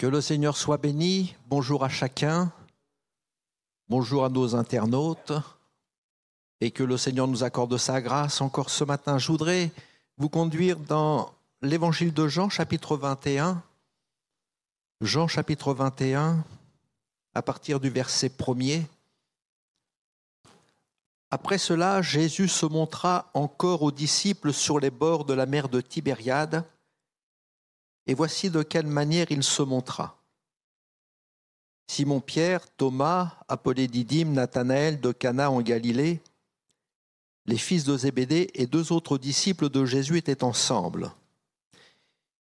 Que le Seigneur soit béni. Bonjour à chacun. Bonjour à nos internautes. Et que le Seigneur nous accorde sa grâce encore ce matin. Je voudrais vous conduire dans l'évangile de Jean, chapitre 21. Jean, chapitre 21, à partir du verset 1er. Après cela, Jésus se montra encore aux disciples sur les bords de la mer de Tibériade. Et voici de quelle manière il se montra. Simon-Pierre, Thomas, appelé Didyme, Nathanaël de Cana en Galilée, les fils de Zébédée et deux autres disciples de Jésus étaient ensemble.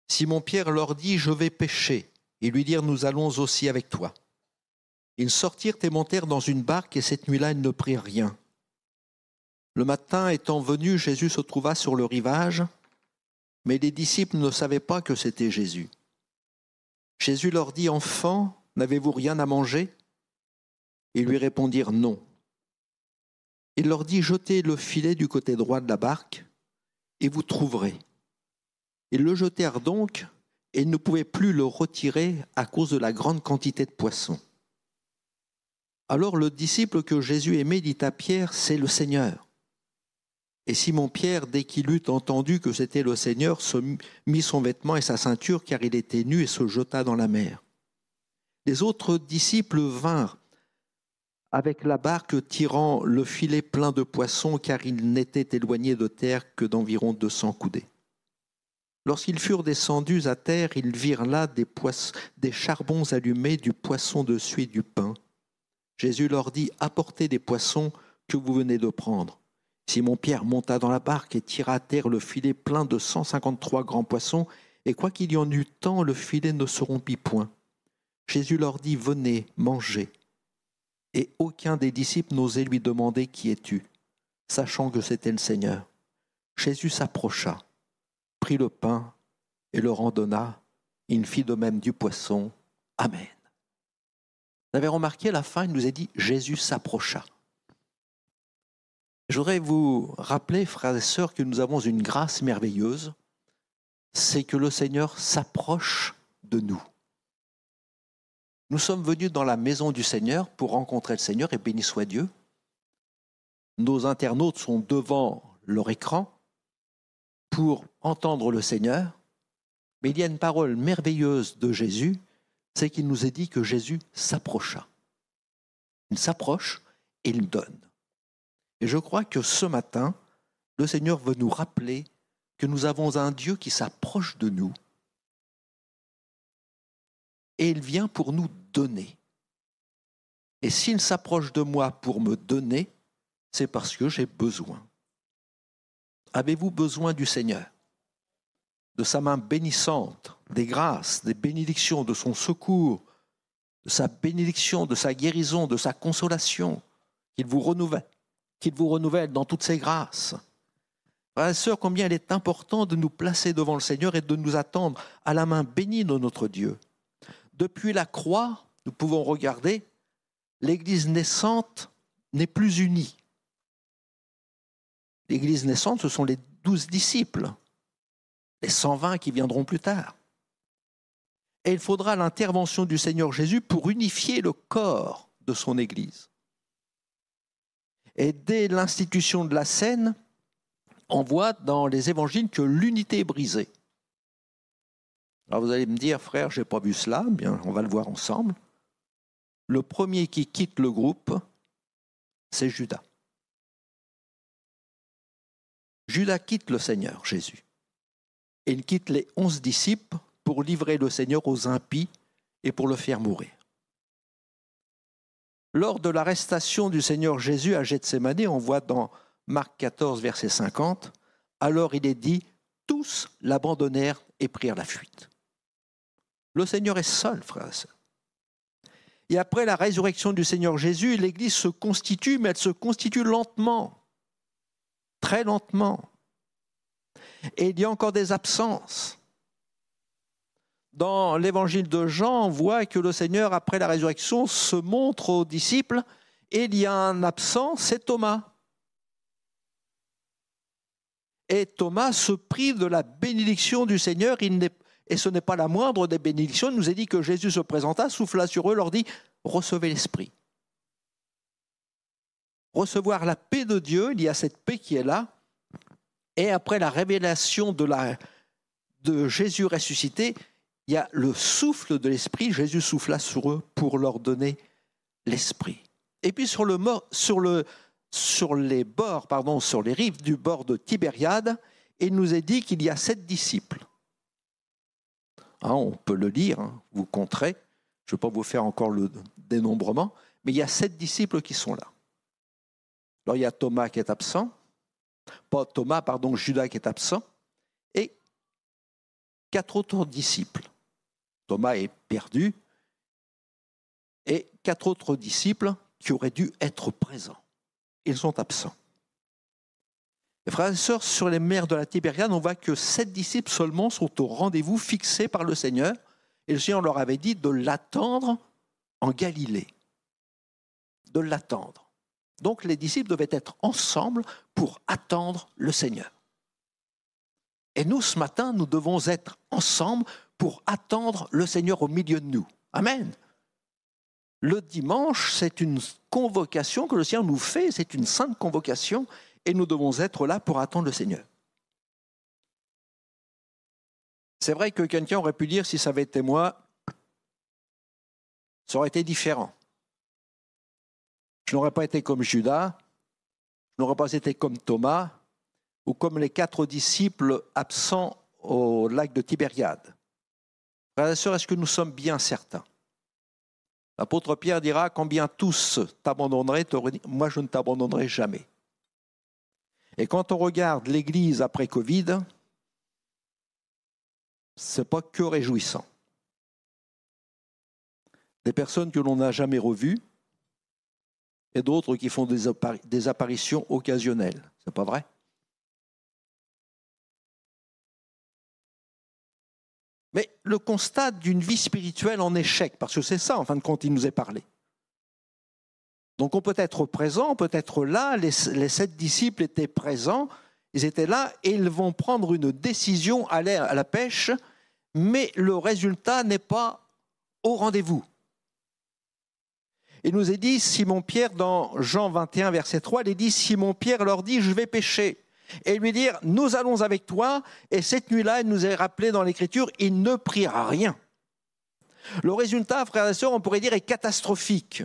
Simon-Pierre leur dit, Je vais pêcher. Ils lui dirent, Nous allons aussi avec toi. Ils sortirent et montèrent dans une barque, et cette nuit-là, ils ne prirent rien. Le matin étant venu, Jésus se trouva sur le rivage, mais les disciples ne savaient pas que c'était Jésus. Jésus leur dit, Enfants, n'avez-vous rien à manger? Ils lui répondirent, Non. Il leur dit, Jetez le filet du côté droit de la barque, et vous trouverez. Ils le jetèrent donc, et ils ne pouvaient plus le retirer à cause de la grande quantité de poissons. Alors le disciple que Jésus aimait dit à Pierre, C'est le Seigneur. Et Simon-Pierre, dès qu'il eut entendu que c'était le Seigneur, se mit son vêtement et sa ceinture, car il était nu, et se jeta dans la mer. Les autres disciples vinrent avec la barque tirant le filet plein de poissons, car ils n'étaient éloignés de terre que d'environ deux cents coudées. Lorsqu'ils furent descendus à terre, ils virent là des, des charbons allumés, du poisson dessus et du pain. Jésus leur dit, apportez des poissons que vous venez de prendre. Simon-Pierre monta dans la barque et tira à terre le filet plein de cent cinquante-trois grands poissons, et quoiqu'il y en eût tant, le filet ne se rompit point. Jésus leur dit, venez, mangez. Et aucun des disciples n'osait lui demander, Qui es-tu? Sachant que c'était le Seigneur. Jésus s'approcha, prit le pain et le rendonna. Il fit de même du poisson. Amen. Vous avez remarqué, à la fin, il nous a dit Jésus s'approcha. Je voudrais vous rappeler, frères et sœurs, que nous avons une grâce merveilleuse, c'est que le Seigneur s'approche de nous. Nous sommes venus dans la maison du Seigneur pour rencontrer le Seigneur et béni soit Dieu. Nos internautes sont devant leur écran pour entendre le Seigneur, mais il y a une parole merveilleuse de Jésus, c'est qu'il nous a dit que Jésus s'approcha. Il s'approche et il donne. Et je crois que ce matin, le Seigneur veut nous rappeler que nous avons un Dieu qui s'approche de nous et il vient pour nous donner. Et s'il s'approche de moi pour me donner, c'est parce que j'ai besoin. Avez-vous besoin du Seigneur? De sa main bénissante, des grâces, des bénédictions, de son secours, de sa bénédiction, de sa guérison, de sa consolation, qu'il vous renouvelle, qu'il vous renouvelle dans toutes ses grâces. Frères et sœurs, combien il est important de nous placer devant le Seigneur et de nous attendre à la main bénie de notre Dieu. Depuis la croix, nous pouvons regarder, l'Église naissante n'est plus unie. L'Église naissante, ce sont les douze disciples, les 120 qui viendront plus tard. Et il faudra l'intervention du Seigneur Jésus pour unifier le corps de son Église. Et dès l'institution de la scène, on voit dans les évangiles que l'unité est brisée. Alors vous allez me dire, frère, je n'ai pas vu cela, bien, on va le voir ensemble. Le premier qui quitte le groupe, c'est Judas. Judas quitte le Seigneur, Jésus. Il quitte les onze disciples pour livrer le Seigneur aux impies et pour le faire mourir. Lors de l'arrestation du Seigneur Jésus à Gethsemane, on voit dans Marc 14, verset 50, alors il est dit, tous l'abandonnèrent et prirent la fuite. Le Seigneur est seul, frères et après la résurrection du Seigneur Jésus, l'Église se constitue, mais elle se constitue lentement, très lentement. Et il y a encore des absences. Dans l'évangile de Jean, on voit que le Seigneur, après la résurrection, se montre aux disciples et il y a un absent, c'est Thomas. Et Thomas se prive de la bénédiction du Seigneur, et ce n'est pas la moindre des bénédictions. Il nous est dit que Jésus se présenta, souffla sur eux, leur dit Recevez l'Esprit. Recevoir la paix de Dieu, il y a cette paix qui est là, et après la révélation de, Jésus ressuscité, il y a le souffle de l'Esprit. Jésus souffla sur eux pour leur donner l'Esprit. Et puis sur, le, sur, le, sur les bords, pardon, sur les rives du bord de Tibériade, il nous est dit qu'il y a sept disciples. Hein, on peut le lire, hein, vous compterez. Je ne vais pas vous faire encore le dénombrement, mais il y a sept disciples qui sont là. Alors il y a Thomas qui est absent, Thomas, pardon, Judas qui est absent, et quatre autres disciples. Thomas est perdu, et quatre autres disciples qui auraient dû être présents. Ils sont absents. Les frères et sœurs, sur les mers de la Tibériade, on voit que sept disciples seulement sont au rendez-vous fixé par le Seigneur, et le Seigneur leur avait dit de l'attendre en Galilée. De l'attendre. Donc les disciples devaient être ensemble pour attendre le Seigneur. Et nous, ce matin, nous devons être ensemble pour attendre le Seigneur au milieu de nous. Amen. Le dimanche, c'est une convocation que le Seigneur nous fait, c'est une sainte convocation, et nous devons être là pour attendre le Seigneur. C'est vrai que quelqu'un aurait pu dire, si ça avait été moi, ça aurait été différent. Je n'aurais pas été comme Judas, je n'aurais pas été comme Thomas, ou comme les quatre disciples absents au lac de Tibériade. Frères et est-ce que nous sommes bien certains? L'apôtre Pierre dira Combien tous t'abandonneraient, moi je ne t'abandonnerai jamais. Et quand on regarde l'Église après Covid, ce n'est pas que réjouissant. Des personnes que l'on n'a jamais revues, et d'autres qui font des, apparitions occasionnelles. C'est pas vrai? Mais le constat d'une vie spirituelle en échec, parce que c'est ça, en fin de compte, il nous est parlé. Donc on peut être présent, on peut être là, les, sept disciples étaient présents, ils étaient là, et ils vont prendre une décision, aller à la pêche, mais le résultat n'est pas au rendez-vous. Il nous est dit, Simon-Pierre, dans Jean 21, verset 3, il est dit, Simon-Pierre leur dit, je vais pêcher. Et lui dire, nous allons avec toi. Et cette nuit-là, il nous est rappelé dans l'Écriture, il ne priera rien. Le résultat, frères et sœurs, on pourrait dire, est catastrophique.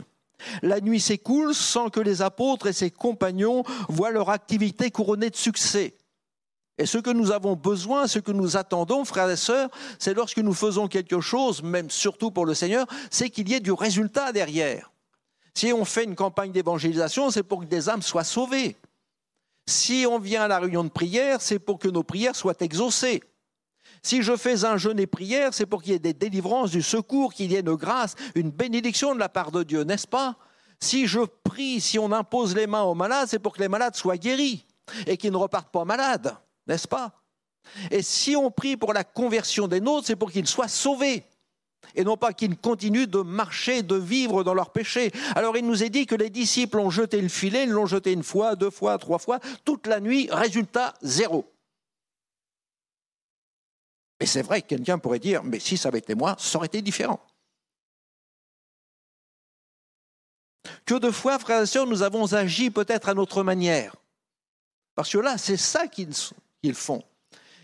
La nuit s'écoule sans que les apôtres et ses compagnons voient leur activité couronnée de succès. Et ce que nous avons besoin, ce que nous attendons, frères et sœurs, c'est lorsque nous faisons quelque chose, même surtout pour le Seigneur, c'est qu'il y ait du résultat derrière. Si on fait une campagne d'évangélisation, c'est pour que des âmes soient sauvées. Si on vient à la réunion de prière, c'est pour que nos prières soient exaucées. Si je fais un jeûne et prière, c'est pour qu'il y ait des délivrances, du secours, qu'il y ait une grâce, une bénédiction de la part de Dieu, n'est-ce pas? Si je prie, si on impose les mains aux malades, c'est pour que les malades soient guéris et qu'ils ne repartent pas malades, n'est-ce pas? Et si on prie pour la conversion des nôtres, c'est pour qu'ils soient sauvés et non pas qu'ils continuent de marcher, de vivre dans leur péché. Alors il nous est dit que les disciples ont jeté le filet, ils l'ont jeté une fois, deux fois, trois fois, toute la nuit, résultat zéro. Et c'est vrai que quelqu'un pourrait dire, mais si ça avait été moi, ça aurait été différent. Que de fois, frères et sœurs, nous avons agi peut-être à notre manière. Parce que là, c'est ça qu'ils font.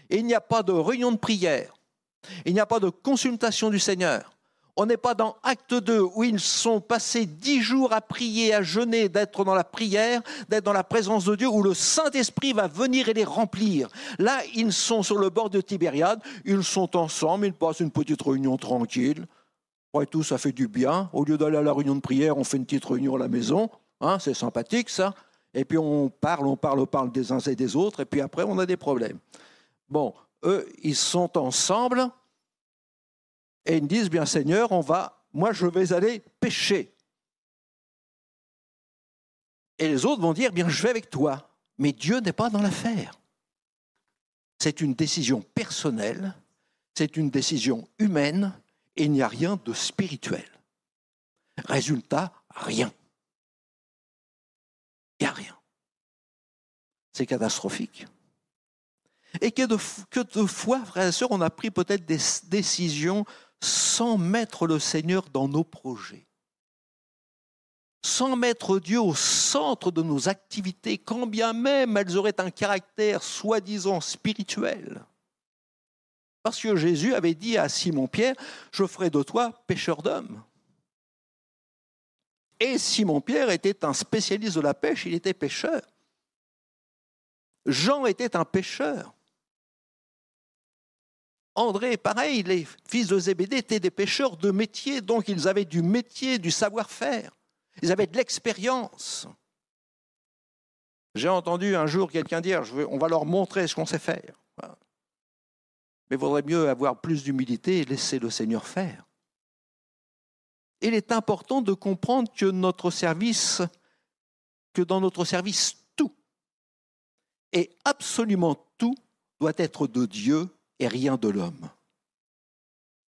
Et il n'y a pas de réunion de prière. Il n'y a pas de consultation du Seigneur. On n'est pas dans Acte 2 où ils sont passés dix jours à prier, à jeûner, d'être dans la prière, d'être dans la présence de Dieu, où le Saint-Esprit va venir et les remplir. Là, ils sont sur le bord de Tibériade, ils sont ensemble, ils passent une petite réunion tranquille. Après tout, ça fait du bien. Au lieu d'aller à la réunion de prière, on fait une petite réunion à la maison. Hein, c'est sympathique ça. Et puis on parle, on parle, on parle des uns et des autres, et puis après on a des problèmes. Bon, eux, ils sont ensemble, et ils disent, bien Seigneur, on va, moi je vais aller pêcher. Et les autres vont dire, bien je vais avec toi. Mais Dieu n'est pas dans l'affaire. C'est une décision personnelle, c'est une décision humaine, et il n'y a rien de spirituel. Résultat, rien. Il n'y a rien. C'est catastrophique. Et que de, fois, frères et sœurs, on a pris peut-être des décisions sans mettre le Seigneur dans nos projets, sans mettre Dieu au centre de nos activités, quand bien même elles auraient un caractère soi-disant spirituel. Parce que Jésus avait dit à Simon-Pierre, je ferai de toi pêcheur d'hommes. Et Simon-Pierre était un spécialiste de la pêche, il était pêcheur. Jean était un pêcheur. André, pareil, les fils de Zébédée étaient des pêcheurs de métier, donc ils avaient du métier, du savoir-faire. Ils avaient de l'expérience. J'ai entendu un jour quelqu'un dire, on va leur montrer ce qu'on sait faire. Mais il vaudrait mieux avoir plus d'humilité et laisser le Seigneur faire. Il est important de comprendre que que dans notre service, tout, et absolument tout, doit être de Dieu et rien de l'homme.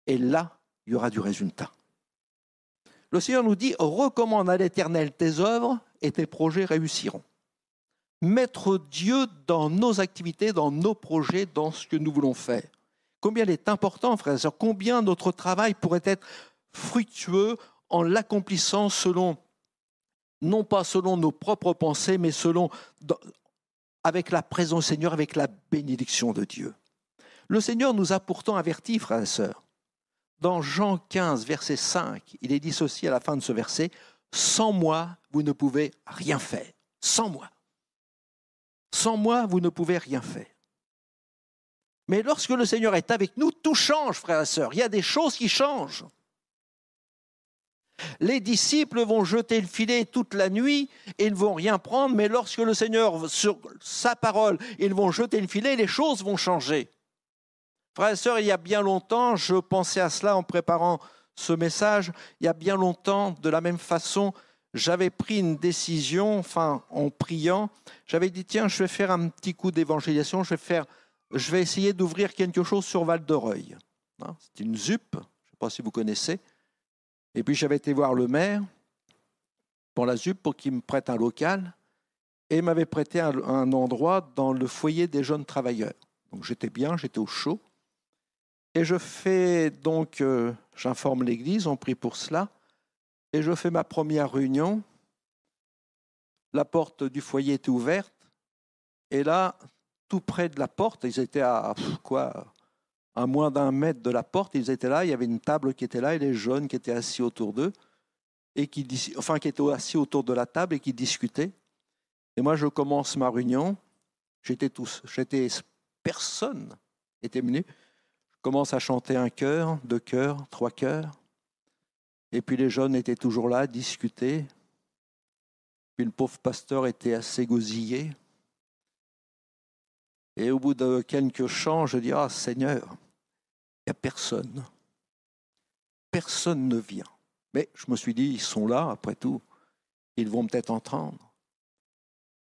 Et là, il y aura du résultat. Le Seigneur nous dit, recommande à l'Éternel tes œuvres et tes projets réussiront. Mettre Dieu dans nos activités, dans nos projets, dans ce que nous voulons faire. Combien il est important, frères et sœurs, combien notre travail pourrait être fructueux en l'accomplissant selon, non pas selon nos propres pensées, mais selon, avec la présence du Seigneur, avec la bénédiction de Dieu. Le Seigneur nous a pourtant avertis, frères et sœurs. Dans Jean 15, verset 5, il est dit ceci à la fin de ce verset, Sans moi, vous ne pouvez rien faire. Sans moi. Sans moi, vous ne pouvez rien faire. Mais lorsque le Seigneur est avec nous, tout change, frères et sœurs. Il y a des choses qui changent. Les disciples vont jeter le filet toute la nuit et ne vont rien prendre, mais lorsque le Seigneur, sur sa parole, ils vont jeter le filet, les choses vont changer. Frères et sœurs, il y a bien longtemps, je pensais à cela en préparant ce message, il y a bien longtemps, de la même façon, j'avais pris une décision, enfin en priant, j'avais dit tiens, je vais faire un petit coup d'évangélisation, je vais faire, je vais essayer d'ouvrir quelque chose sur Val de Reuil. Hein, c'est une ZUP, je ne sais pas si vous connaissez. Et puis j'avais été voir le maire pour la ZUP pour qu'il me prête un local et m'avait prêté un endroit dans le foyer des jeunes travailleurs. Donc j'étais bien, j'étais au chaud. Et je fais donc, euh, j'informe l'Église, on prie pour cela, et je fais ma première réunion. La porte du foyer était ouverte, et là, tout près de la porte, ils étaient à quoi à moins d'un mètre de la porte, ils étaient là, il y avait une table qui était là, et les jeunes qui étaient assis autour d'eux, et qui, enfin, qui étaient assis autour de la table et qui discutaient. Et moi, je commence ma réunion, j'étais tous, j'étais personne était venu commence à chanter un chœur, deux chœurs, trois chœurs. Et puis les jeunes étaient toujours là, discuter. Puis le pauvre pasteur était assez gosillé. Et au bout de quelques chants, je dis, ah Seigneur, il n'y a personne. Personne ne vient. Mais je me suis dit, ils sont là, après tout. Ils vont peut-être entendre.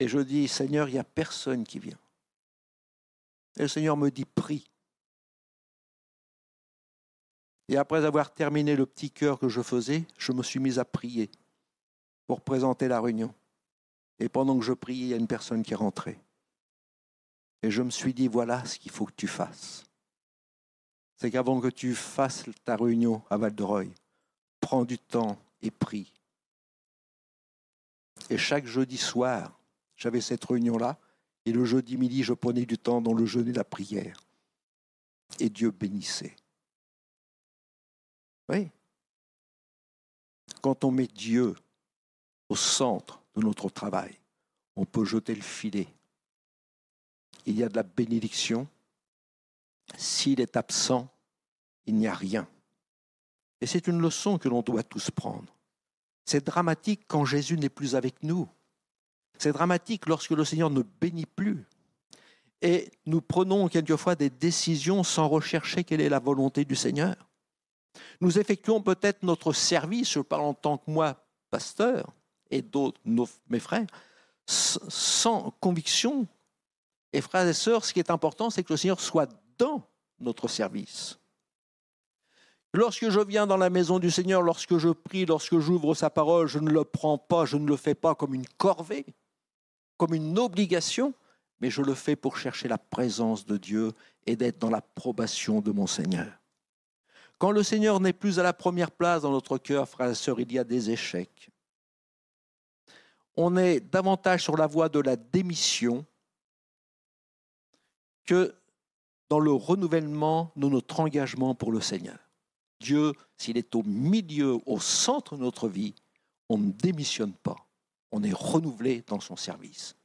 Et je dis, Seigneur, il n'y a personne qui vient. Et le Seigneur me dit, prie. Et après avoir terminé le petit cœur que je faisais, je me suis mis à prier pour présenter la réunion. Et pendant que je priais, il y a une personne qui est rentrée. Et je me suis dit, voilà ce qu'il faut que tu fasses. C'est qu'avant que tu fasses ta réunion à Val-de-Reuil, prends du temps et prie. Et chaque jeudi soir, j'avais cette réunion-là, et le jeudi midi, je prenais du temps dans le jeûne et la prière. Et Dieu bénissait. Oui. Quand on met Dieu au centre de notre travail, on peut jeter le filet. Il y a de la bénédiction. S'il est absent, il n'y a rien. Et c'est une leçon que l'on doit tous prendre. C'est dramatique quand Jésus n'est plus avec nous. C'est dramatique lorsque le Seigneur ne bénit plus. Et nous prenons quelquefois des décisions sans rechercher quelle est la volonté du Seigneur. Nous effectuons peut-être notre service, je parle en tant que moi, pasteur, et d'autres, mes frères, sans conviction. Et frères et sœurs, ce qui est important, c'est que le Seigneur soit dans notre service. Lorsque je viens dans la maison du Seigneur, lorsque je prie, lorsque j'ouvre sa parole, je ne le prends pas, je ne le fais pas comme une corvée, comme une obligation, mais je le fais pour chercher la présence de Dieu et d'être dans l'approbation de mon Seigneur. Quand le Seigneur n'est plus à la première place dans notre cœur, frères et sœurs, il y a des échecs. On est davantage sur la voie de la démission que dans le renouvellement de notre engagement pour le Seigneur. Dieu, s'il est au milieu, au centre de notre vie, on ne démissionne pas. On est renouvelé dans son service.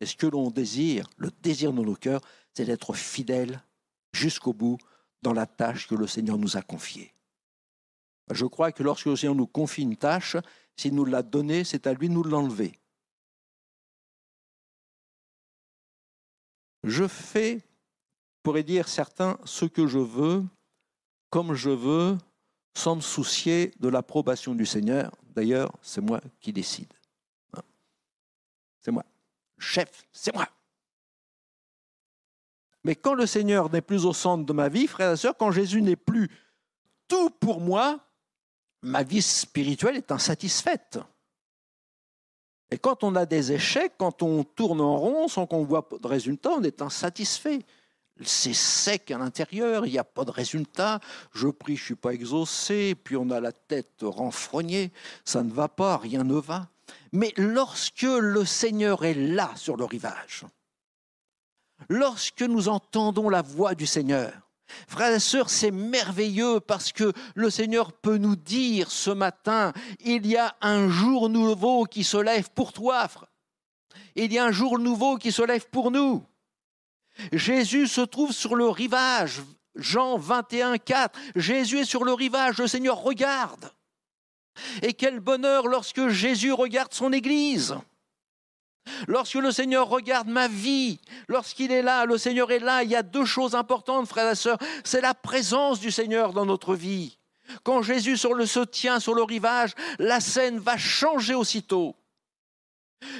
Et ce que l'on désire, le désir de nos cœurs, c'est d'être fidèle jusqu'au bout dans la tâche que le Seigneur nous a confiée. Je crois que lorsque le Seigneur nous confie une tâche, s'il nous l'a donnée, c'est à lui de nous l'enlever. Je fais, pourrait dire certains, ce que je veux comme je veux, sans me soucier de l'approbation du Seigneur. D'ailleurs, c'est moi qui décide. C'est moi. Chef, c'est moi. Mais quand le Seigneur n'est plus au centre de ma vie, frères et sœurs, quand Jésus n'est plus tout pour moi, ma vie spirituelle est insatisfaite. Et quand on a des échecs, quand on tourne en rond sans qu'on voit de résultat, on est insatisfait c'est sec à l'intérieur, il n'y a pas de résultat, je prie, je ne suis pas exaucé, puis on a la tête renfrognée, ça ne va pas, rien ne va. Mais lorsque le Seigneur est là sur le rivage, lorsque nous entendons la voix du Seigneur, Frères et sœurs, c'est merveilleux parce que le Seigneur peut nous dire ce matin, il y a un jour nouveau qui se lève pour toi. Il y a un jour nouveau qui se lève pour nous. Jésus se trouve sur le rivage. Jean 21, 4. Jésus est sur le rivage, le Seigneur regarde. Et quel bonheur lorsque Jésus regarde son Église. Lorsque le Seigneur regarde ma vie, lorsqu'il est là, le Seigneur est là, il y a deux choses importantes, frères et sœurs. C'est la présence du Seigneur dans notre vie. Quand Jésus se tient sur le rivage, la scène va changer aussitôt.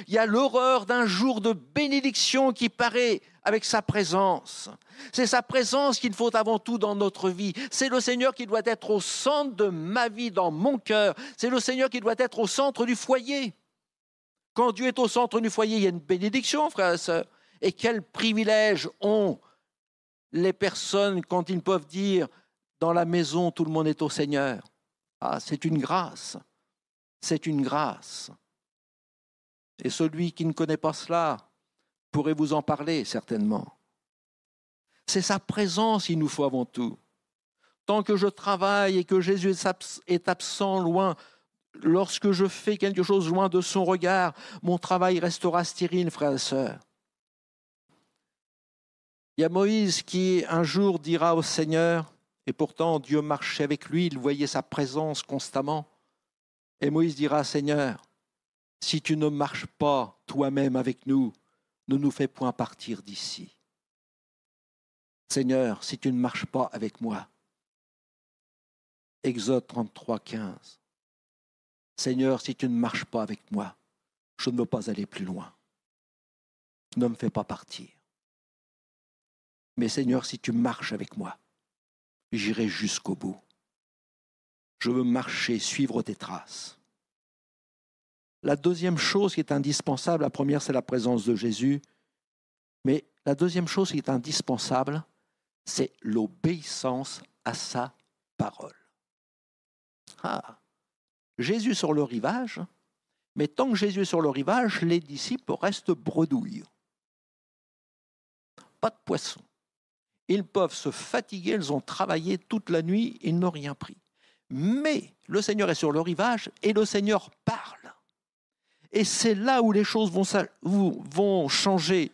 Il y a l'horreur d'un jour de bénédiction qui paraît avec sa présence. C'est sa présence qu'il faut avant tout dans notre vie. C'est le Seigneur qui doit être au centre de ma vie, dans mon cœur. C'est le Seigneur qui doit être au centre du foyer. Quand Dieu est au centre du foyer, il y a une bénédiction, frères et sœurs. Et quel privilège ont les personnes quand ils peuvent dire dans la maison, tout le monde est au Seigneur. Ah, c'est une grâce. C'est une grâce. Et celui qui ne connaît pas cela pourrait vous en parler certainement. C'est sa présence qu'il nous faut avant tout. Tant que je travaille et que Jésus est absent loin, lorsque je fais quelque chose loin de son regard, mon travail restera stérile, frères et sœurs. Il y a Moïse qui un jour dira au Seigneur, et pourtant Dieu marchait avec lui, il voyait sa présence constamment, et Moïse dira, Seigneur, si tu ne marches pas toi-même avec nous, ne nous fais point partir d'ici. Seigneur, si tu ne marches pas avec moi. Exode 33, 15. Seigneur, si tu ne marches pas avec moi, je ne veux pas aller plus loin. Ne me fais pas partir. Mais Seigneur, si tu marches avec moi, j'irai jusqu'au bout. Je veux marcher, suivre tes traces. La deuxième chose qui est indispensable, la première c'est la présence de Jésus, mais la deuxième chose qui est indispensable, c'est l'obéissance à sa parole. Ah, Jésus sur le rivage, mais tant que Jésus est sur le rivage, les disciples restent bredouilles. Pas de poisson. Ils peuvent se fatiguer, ils ont travaillé toute la nuit, ils n'ont rien pris. Mais le Seigneur est sur le rivage et le Seigneur parle. Et c'est là où les choses vont, vont changer.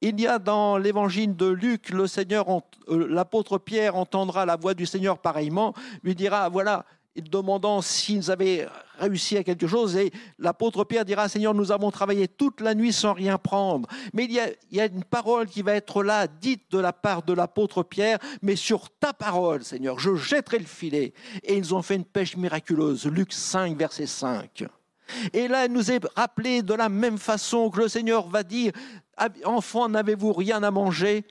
Il y a dans l'évangile de Luc, le Seigneur, euh, l'apôtre Pierre entendra la voix du Seigneur pareillement, lui dira, voilà, demandant s'ils avaient réussi à quelque chose. Et l'apôtre Pierre dira, Seigneur, nous avons travaillé toute la nuit sans rien prendre. Mais il y, a, une parole qui va être là, dite de la part de l'apôtre Pierre, mais sur ta parole, Seigneur, je jetterai le filet. Et ils ont fait une pêche miraculeuse. Luc 5, verset 5. Et là, il nous est rappelé de la même façon que le Seigneur va dire, enfants, n'avez-vous rien à manger?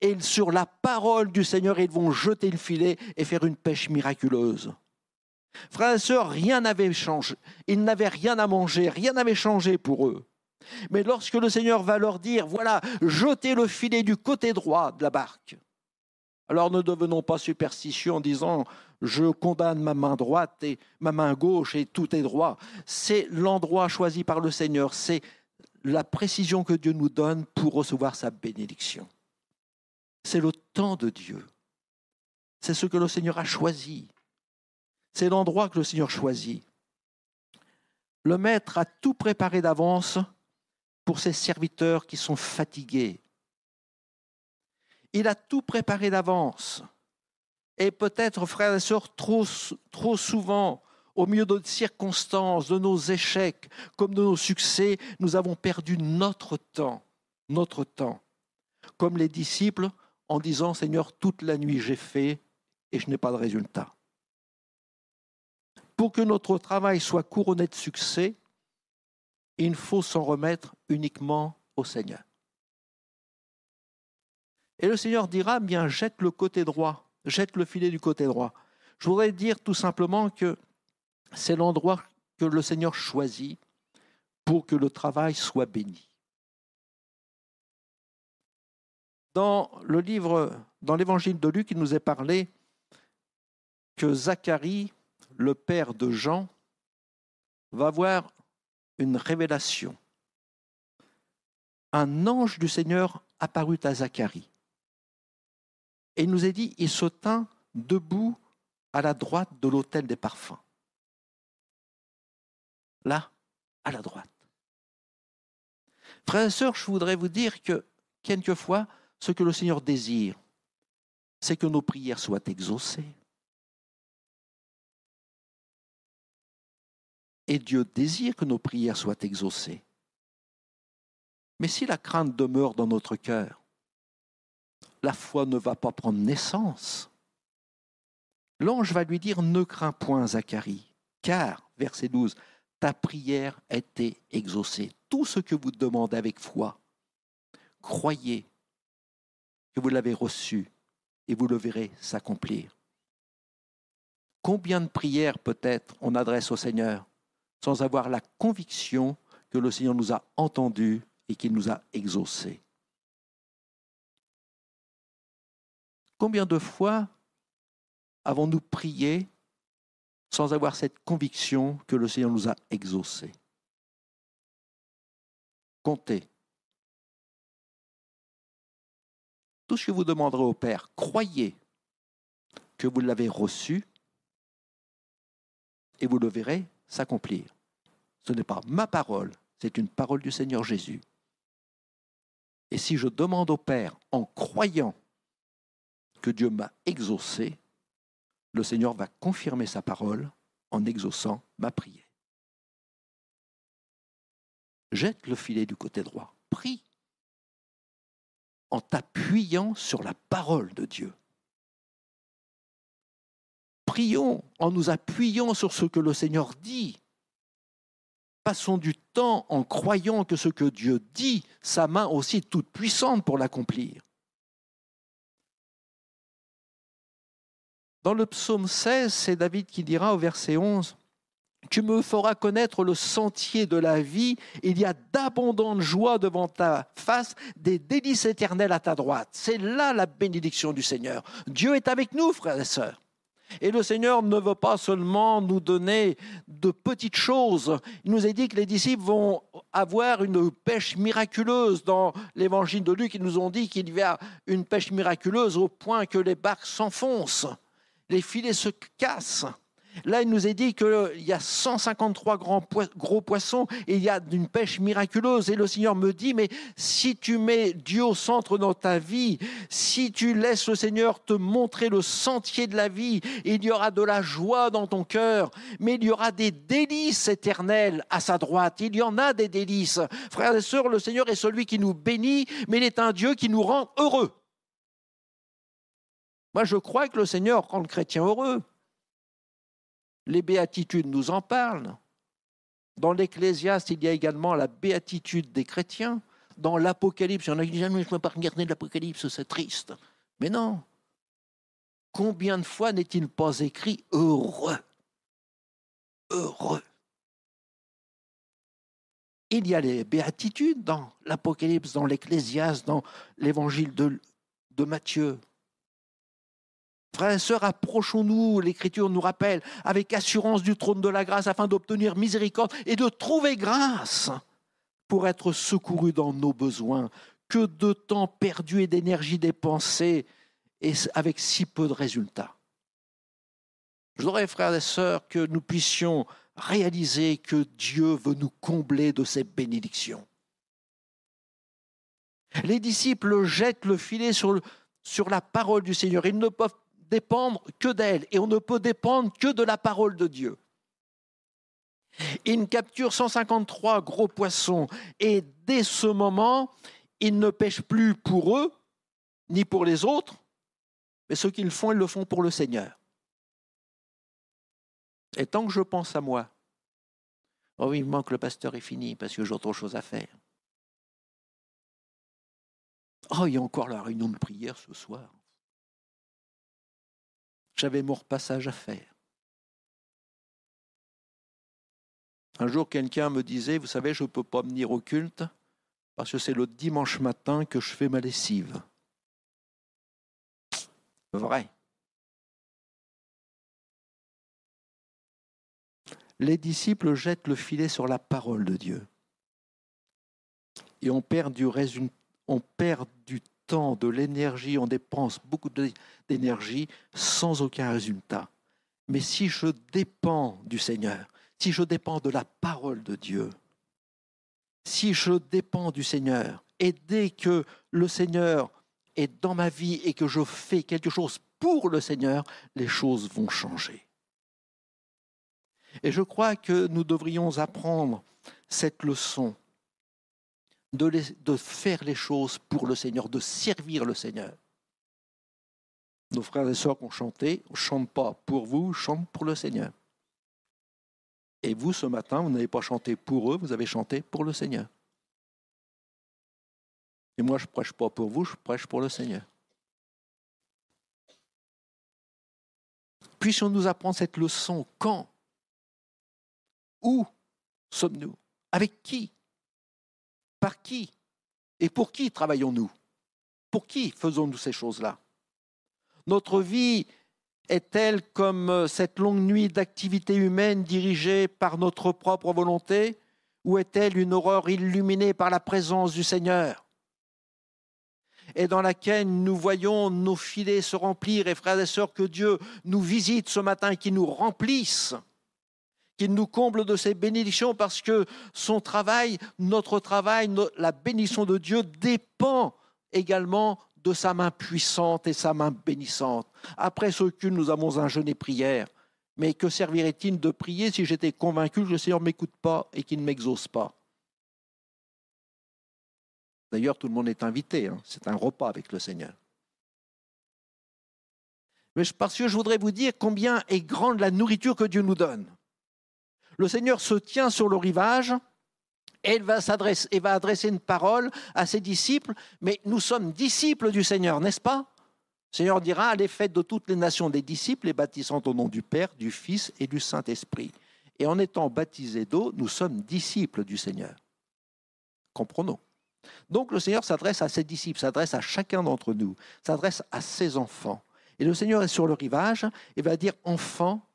Et sur la parole du Seigneur, ils vont jeter le filet et faire une pêche miraculeuse. Frères et sœurs, rien n'avait changé. Ils n'avaient rien à manger, rien n'avait changé pour eux. Mais lorsque le Seigneur va leur dire, voilà, jetez le filet du côté droit de la barque. Alors ne devenons pas superstitieux en disant, je condamne ma main droite et ma main gauche et tout est droit. C'est l'endroit choisi par le Seigneur, c'est la précision que Dieu nous donne pour recevoir sa bénédiction. C'est le temps de Dieu. C'est ce que le Seigneur a choisi. C'est l'endroit que le Seigneur choisit. Le Maître a tout préparé d'avance pour ses serviteurs qui sont fatigués. Il a tout préparé d'avance. Et peut-être, frères et sœurs, trop, souvent, au milieu de nos circonstances, de nos échecs, comme de nos succès, nous avons perdu notre temps, notre temps. Comme les disciples, en disant, Seigneur, toute la nuit j'ai fait et je n'ai pas de résultat. Pour que notre travail soit couronné de succès, il faut s'en remettre uniquement au Seigneur. Et le Seigneur dira, bien, jette le côté droit jette le filet du côté droit. Je voudrais dire tout simplement que c'est l'endroit que le Seigneur choisit pour que le travail soit béni. Dans le livre, dans l'évangile de Luc, il nous est parlé que Zacharie, le père de Jean, va voir une révélation. Un ange du Seigneur apparut à Zacharie. Et il nous est dit, il se tint debout à la droite de l'autel des parfums. Là, à la droite. Frères et sœurs, je voudrais vous dire que quelquefois, ce que le Seigneur désire, c'est que nos prières soient exaucées. Et Dieu désire que nos prières soient exaucées. Mais si la crainte demeure dans notre cœur, la foi ne va pas prendre naissance. L'ange va lui dire Ne crains point, Zacharie, car, verset 12, ta prière a été exaucée. Tout ce que vous demandez avec foi, croyez que vous l'avez reçu et vous le verrez s'accomplir. Combien de prières peut-être on adresse au Seigneur sans avoir la conviction que le Seigneur nous a entendus et qu'il nous a exaucés Combien de fois avons-nous prié sans avoir cette conviction que le Seigneur nous a exaucés? Comptez. Tout ce que vous demanderez au Père, croyez que vous l'avez reçu et vous le verrez s'accomplir. Ce n'est pas ma parole, c'est une parole du Seigneur Jésus. Et si je demande au Père en croyant que Dieu m'a exaucé, le Seigneur va confirmer sa parole en exaucant ma prière. Jette le filet du côté droit, prie en t'appuyant sur la parole de Dieu. Prions en nous appuyant sur ce que le Seigneur dit. Passons du temps en croyant que ce que Dieu dit, sa main aussi toute puissante pour l'accomplir. Dans le psaume 16, c'est David qui dira au verset 11, Tu me feras connaître le sentier de la vie, il y a d'abondantes joies devant ta face, des délices éternelles à ta droite. C'est là la bénédiction du Seigneur. Dieu est avec nous, frères et sœurs. Et le Seigneur ne veut pas seulement nous donner de petites choses. Il nous a dit que les disciples vont avoir une pêche miraculeuse. Dans l'évangile de Luc, ils nous ont dit qu'il y a une pêche miraculeuse au point que les barques s'enfoncent les filets se cassent. Là, il nous est dit qu'il y a 153 grands gros poissons et il y a une pêche miraculeuse. Et le Seigneur me dit, mais si tu mets Dieu au centre dans ta vie, si tu laisses le Seigneur te montrer le sentier de la vie, il y aura de la joie dans ton cœur, mais il y aura des délices éternelles à sa droite. Il y en a des délices. Frères et sœurs, le Seigneur est celui qui nous bénit, mais il est un Dieu qui nous rend heureux. Moi, je crois que le Seigneur rend le chrétien heureux. Les béatitudes nous en parlent. Dans l'Ecclésiaste, il y a également la béatitude des chrétiens. Dans l'Apocalypse, il y en a disent Je ne peux pas regarder l'Apocalypse, c'est triste. Mais non. Combien de fois n'est-il pas écrit heureux Heureux. Il y a les béatitudes dans l'Apocalypse, dans l'Ecclésiaste, dans l'Évangile de, de Matthieu. Frères et sœurs, approchons-nous, l'Écriture nous rappelle, avec assurance du trône de la grâce afin d'obtenir miséricorde et de trouver grâce pour être secourus dans nos besoins. Que de temps perdu et d'énergie dépensée et avec si peu de résultats. Je voudrais, frères et sœurs, que nous puissions réaliser que Dieu veut nous combler de ses bénédictions. Les disciples jettent le filet sur, sur la parole du Seigneur. Ils ne peuvent dépendre que d'elle et on ne peut dépendre que de la parole de Dieu. Ils capturent 153 gros poissons et dès ce moment, ils ne pêchent plus pour eux ni pour les autres, mais ce qu'ils font, ils le font pour le Seigneur. Et tant que je pense à moi, oh oui, il manque le pasteur est fini parce que j'ai autre chose à faire. Oh, il y a encore la réunion de prière ce soir. J'avais mon repassage à faire. Un jour, quelqu'un me disait, vous savez, je ne peux pas venir au culte parce que c'est le dimanche matin que je fais ma lessive. Vrai. Les disciples jettent le filet sur la parole de Dieu. Et on perd du, du de l'énergie, on dépense beaucoup d'énergie sans aucun résultat. Mais si je dépends du Seigneur, si je dépends de la parole de Dieu, si je dépends du Seigneur, et dès que le Seigneur est dans ma vie et que je fais quelque chose pour le Seigneur, les choses vont changer. Et je crois que nous devrions apprendre cette leçon de, faire les choses pour le Seigneur, de servir le Seigneur. Nos frères et sœurs qui ont chanté, on chante pas pour vous, chante pour le Seigneur. Et vous, ce matin, vous n'avez pas chanté pour eux, vous avez chanté pour le Seigneur. Et moi, je ne prêche pas pour vous, je prêche pour le Seigneur. Puissions nous apprendre cette leçon quand? Où sommes-nous? Avec qui? Par qui et pour qui travaillons-nous? Pour qui faisons-nous ces choses-là? Notre vie est-elle comme euh, cette longue nuit d'activité humaine dirigée par notre propre volonté ou est-elle une horreur illuminée par la présence du Seigneur? Et dans laquelle nous voyons nos filets se remplir et frères et sœurs que Dieu nous visite ce matin qui nous remplisse qu'il nous comble de ses bénédictions parce que son travail, notre travail, la bénédiction de Dieu dépend également de sa main puissante et sa main bénissante. Après ce culte, nous avons un jeûne et prière. Mais que servirait-il de prier si j'étais convaincu que le Seigneur ne m'écoute pas et qu'il ne m'exauce pas? D'ailleurs, tout le monde est invité. Hein. C'est un repas avec le Seigneur. Mais parce que je voudrais vous dire combien est grande la nourriture que Dieu nous donne le Seigneur se tient sur le rivage et va, et va adresser une parole à ses disciples, mais nous sommes disciples du Seigneur, n'est-ce pas? Le Seigneur dira, allez faites de toutes les nations des disciples, les baptisant au nom du Père, du Fils et du Saint-Esprit. Et en étant baptisés d'eau, nous sommes disciples du Seigneur. Comprenons. Donc le Seigneur s'adresse à ses disciples, s'adresse à chacun d'entre nous, s'adresse à ses enfants. Et le Seigneur est sur le rivage et va dire, enfants,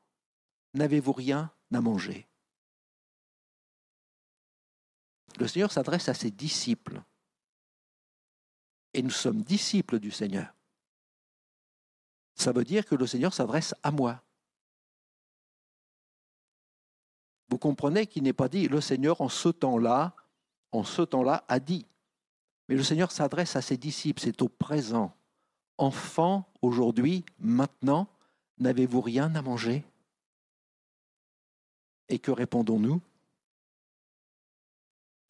n'avez-vous rien à manger? Le Seigneur s'adresse à ses disciples. Et nous sommes disciples du Seigneur. Ça veut dire que le Seigneur s'adresse à moi. Vous comprenez qu'il n'est pas dit le Seigneur en ce temps-là, en ce temps-là a dit. Mais le Seigneur s'adresse à ses disciples, c'est au présent. Enfants, aujourd'hui, maintenant, n'avez-vous rien à manger? Et que répondons-nous?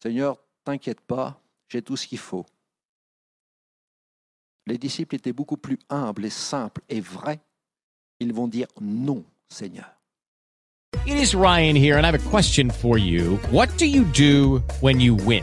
Seigneur, t'inquiète pas, j'ai tout ce qu'il faut. Les disciples étaient beaucoup plus humbles et simples et vrais. Ils vont dire non, Seigneur. It is Ryan here, and I have a question for you. What do you do when you win?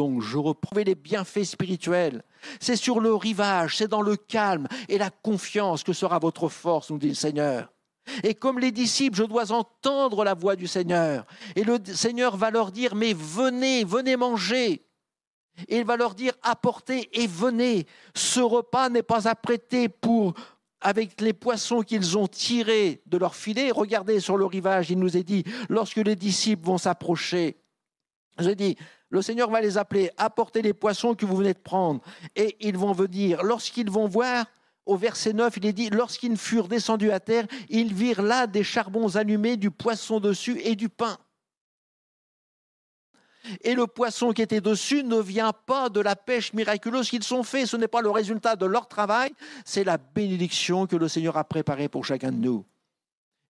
Donc je reprends les bienfaits spirituels. C'est sur le rivage, c'est dans le calme et la confiance que sera votre force, nous dit le Seigneur. Et comme les disciples, je dois entendre la voix du Seigneur. Et le Seigneur va leur dire, mais venez, venez manger. Et il va leur dire, apportez et venez. Ce repas n'est pas apprêté pour avec les poissons qu'ils ont tirés de leur filet. Regardez sur le rivage, il nous est dit, lorsque les disciples vont s'approcher, je dis, le Seigneur va les appeler, apportez les poissons que vous venez de prendre. Et ils vont venir. Lorsqu'ils vont voir, au verset 9, il est dit, lorsqu'ils furent descendus à terre, ils virent là des charbons allumés, du poisson dessus et du pain. Et le poisson qui était dessus ne vient pas de la pêche miraculeuse qu'ils ont fait. Ce n'est pas le résultat de leur travail, c'est la bénédiction que le Seigneur a préparée pour chacun de nous.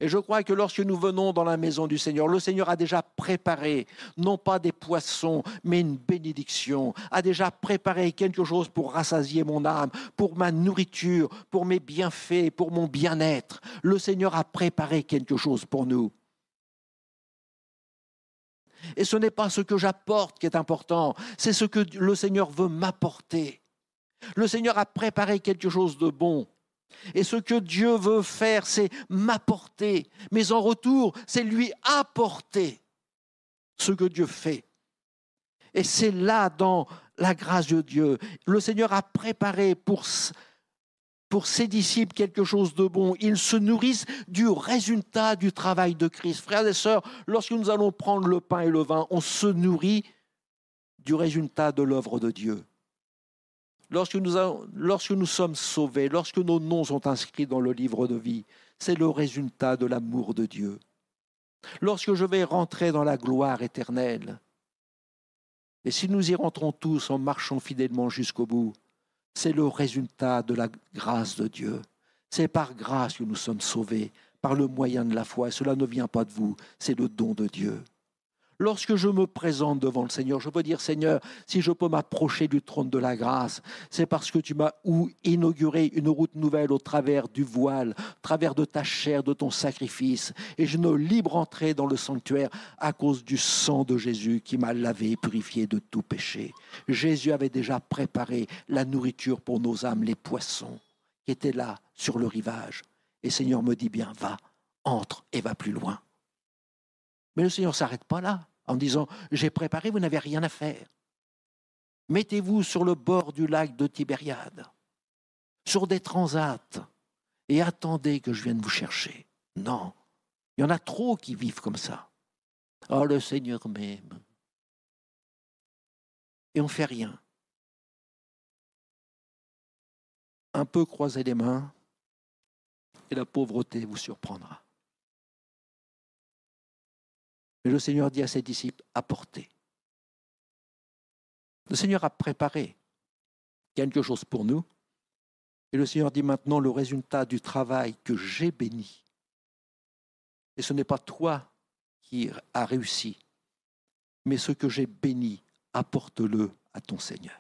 Et je crois que lorsque nous venons dans la maison du Seigneur, le Seigneur a déjà préparé, non pas des poissons, mais une bénédiction, a déjà préparé quelque chose pour rassasier mon âme, pour ma nourriture, pour mes bienfaits, pour mon bien-être. Le Seigneur a préparé quelque chose pour nous. Et ce n'est pas ce que j'apporte qui est important, c'est ce que le Seigneur veut m'apporter. Le Seigneur a préparé quelque chose de bon. Et ce que Dieu veut faire, c'est m'apporter. Mais en retour, c'est lui apporter ce que Dieu fait. Et c'est là, dans la grâce de Dieu, le Seigneur a préparé pour, ses disciples quelque chose de bon. Ils se nourrissent du résultat du travail de Christ. Frères et sœurs, lorsque nous allons prendre le pain et le vin, on se nourrit du résultat de l'œuvre de Dieu lorsque nous, sommes sauvés, lorsque nos noms sont inscrits dans le livre de vie, c'est le résultat de l'amour de Dieu. Lorsque je vais rentrer dans la gloire éternelle, et si nous y rentrons tous en marchant fidèlement jusqu'au bout, c'est le résultat de la grâce de Dieu. C'est par grâce que nous sommes sauvés, par le moyen de la foi. Et cela ne vient pas de vous, c'est le don de Dieu. Lorsque je me présente devant le Seigneur, je peux dire, Seigneur, si je peux m'approcher du trône de la grâce, c'est parce que tu m'as inauguré une route nouvelle au travers du voile, au travers de ta chair, de ton sacrifice. Et je ne libre entrer dans le sanctuaire à cause du sang de Jésus qui m'a lavé et purifié de tout péché. Jésus avait déjà préparé la nourriture pour nos âmes, les poissons qui étaient là sur le rivage. Et Seigneur me dit bien, va, entre et va plus loin. Mais le Seigneur ne s'arrête pas là en disant J'ai préparé, vous n'avez rien à faire. Mettez-vous sur le bord du lac de Tibériade, sur des transats, et attendez que je vienne vous chercher. Non, il y en a trop qui vivent comme ça. Oh, le Seigneur m'aime. Et on ne fait rien. Un peu croiser les mains, et la pauvreté vous surprendra. Mais le Seigneur dit à ses disciples, apportez. Le Seigneur a préparé quelque chose pour nous. Et le Seigneur dit maintenant le résultat du travail que j'ai béni. Et ce n'est pas toi qui as réussi, mais ce que j'ai béni apporte-le à ton Seigneur.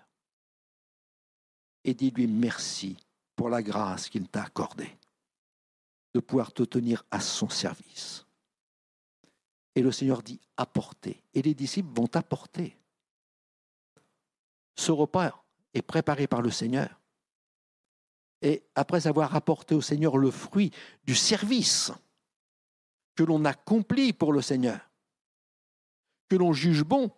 Et dis-lui merci pour la grâce qu'il t'a accordée de pouvoir te tenir à son service. Et le Seigneur dit apporter. Et les disciples vont apporter. Ce repas est préparé par le Seigneur. Et après avoir apporté au Seigneur le fruit du service que l'on accomplit pour le Seigneur, que l'on juge bon,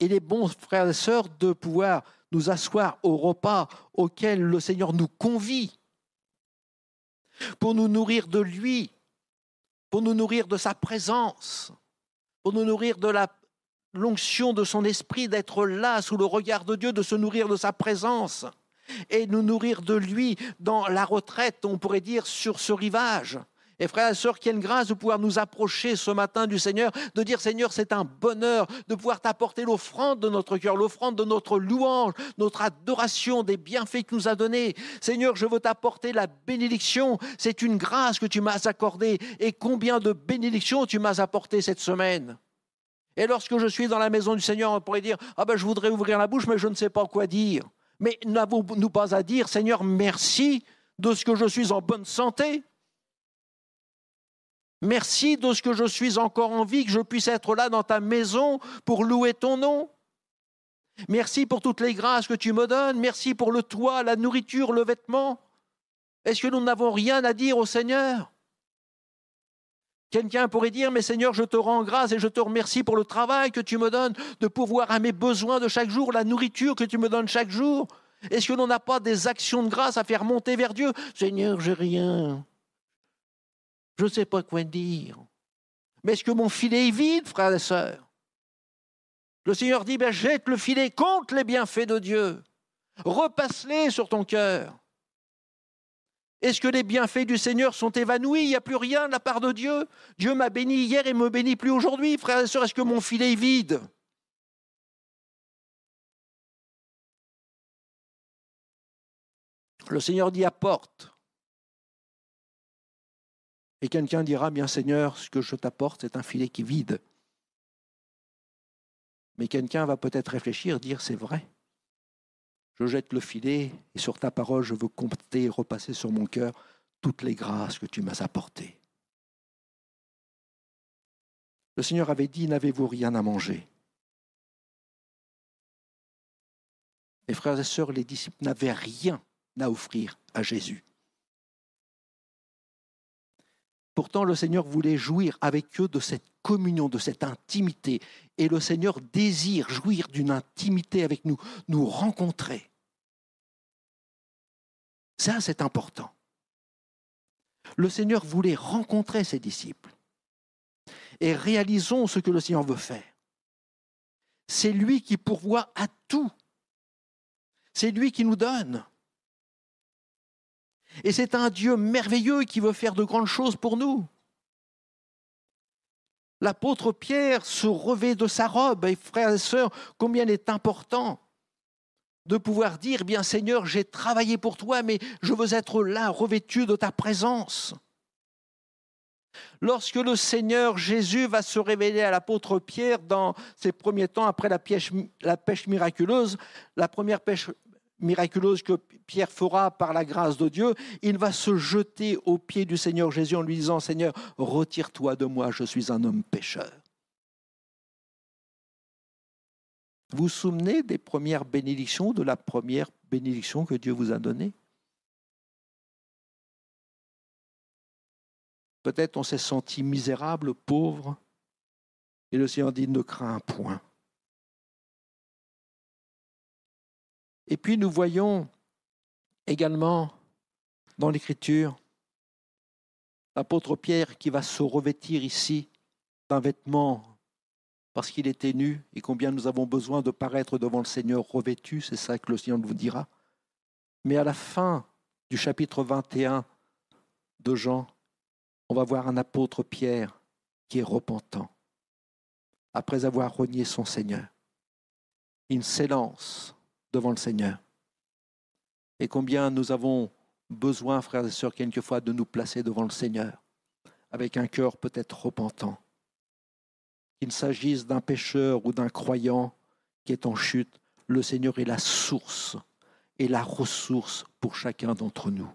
il est bon, frères et sœurs, de pouvoir nous asseoir au repas auquel le Seigneur nous convie pour nous nourrir de lui, pour nous nourrir de sa présence, pour nous nourrir de la l'onction de son esprit, d'être là sous le regard de Dieu, de se nourrir de sa présence et nous nourrir de lui dans la retraite, on pourrait dire, sur ce rivage. Et frères et sœurs, quelle grâce de pouvoir nous approcher ce matin du Seigneur, de dire Seigneur, c'est un bonheur de pouvoir t'apporter l'offrande de notre cœur, l'offrande de notre louange, notre adoration des bienfaits que nous a donnés. Seigneur, je veux t'apporter la bénédiction. C'est une grâce que tu m'as accordée. Et combien de bénédictions tu m'as apportées cette semaine? Et lorsque je suis dans la maison du Seigneur, on pourrait dire Ah ben, je voudrais ouvrir la bouche, mais je ne sais pas quoi dire. Mais n'avons-nous pas à dire Seigneur, merci de ce que je suis en bonne santé? Merci de ce que je suis encore en vie, que je puisse être là dans ta maison pour louer ton nom. Merci pour toutes les grâces que tu me donnes. Merci pour le toit, la nourriture, le vêtement. Est-ce que nous n'avons rien à dire au Seigneur? Quelqu'un pourrait dire, mais Seigneur, je te rends grâce et je te remercie pour le travail que tu me donnes, de pouvoir à mes besoins de chaque jour, la nourriture que tu me donnes chaque jour. Est-ce que l'on n'a pas des actions de grâce à faire monter vers Dieu? Seigneur, j'ai rien. Je ne sais pas quoi dire. Mais est-ce que mon filet est vide, frères et sœurs Le Seigneur dit, ben, jette le filet, contre les bienfaits de Dieu. Repasse-les sur ton cœur. Est-ce que les bienfaits du Seigneur sont évanouis? Il n'y a plus rien de la part de Dieu Dieu m'a béni hier et me bénit plus aujourd'hui. Frères et sœurs, est-ce que mon filet est vide? Le Seigneur dit apporte. Et quelqu'un dira, bien Seigneur, ce que je t'apporte, c'est un filet qui vide. Mais quelqu'un va peut-être réfléchir, dire, c'est vrai. Je jette le filet et sur ta parole, je veux compter et repasser sur mon cœur toutes les grâces que tu m'as apportées. Le Seigneur avait dit, n'avez-vous rien à manger? Mes frères et sœurs, les disciples n'avaient rien à offrir à Jésus. Pourtant, le Seigneur voulait jouir avec eux de cette communion, de cette intimité. Et le Seigneur désire jouir d'une intimité avec nous, nous rencontrer. Ça, c'est important. Le Seigneur voulait rencontrer ses disciples. Et réalisons ce que le Seigneur veut faire. C'est lui qui pourvoit à tout. C'est lui qui nous donne. Et c'est un Dieu merveilleux qui veut faire de grandes choses pour nous. L'apôtre Pierre se revêt de sa robe, et frères et sœurs, combien il est important de pouvoir dire, bien Seigneur, j'ai travaillé pour toi, mais je veux être là, revêtu de ta présence. Lorsque le Seigneur Jésus va se révéler à l'apôtre Pierre dans ses premiers temps après la pêche, la pêche miraculeuse, la première pêche miraculeuse que Pierre fera par la grâce de Dieu, il va se jeter aux pieds du Seigneur Jésus en lui disant, Seigneur, retire-toi de moi, je suis un homme pécheur. Vous vous souvenez des premières bénédictions, de la première bénédiction que Dieu vous a donnée? Peut-être on s'est senti misérable, pauvre, et le Seigneur dit, ne crains point. Et puis nous voyons également dans l'Écriture l'apôtre Pierre qui va se revêtir ici d'un vêtement parce qu'il était nu et combien nous avons besoin de paraître devant le Seigneur revêtu, c'est ça que le Seigneur vous dira. Mais à la fin du chapitre 21 de Jean, on va voir un apôtre Pierre qui est repentant après avoir renié son Seigneur. Il s'élance devant le Seigneur. Et combien nous avons besoin, frères et sœurs, quelquefois de nous placer devant le Seigneur, avec un cœur peut-être repentant. Qu'il s'agisse d'un pécheur ou d'un croyant, qui est en chute, le Seigneur est la source et la ressource pour chacun d'entre nous.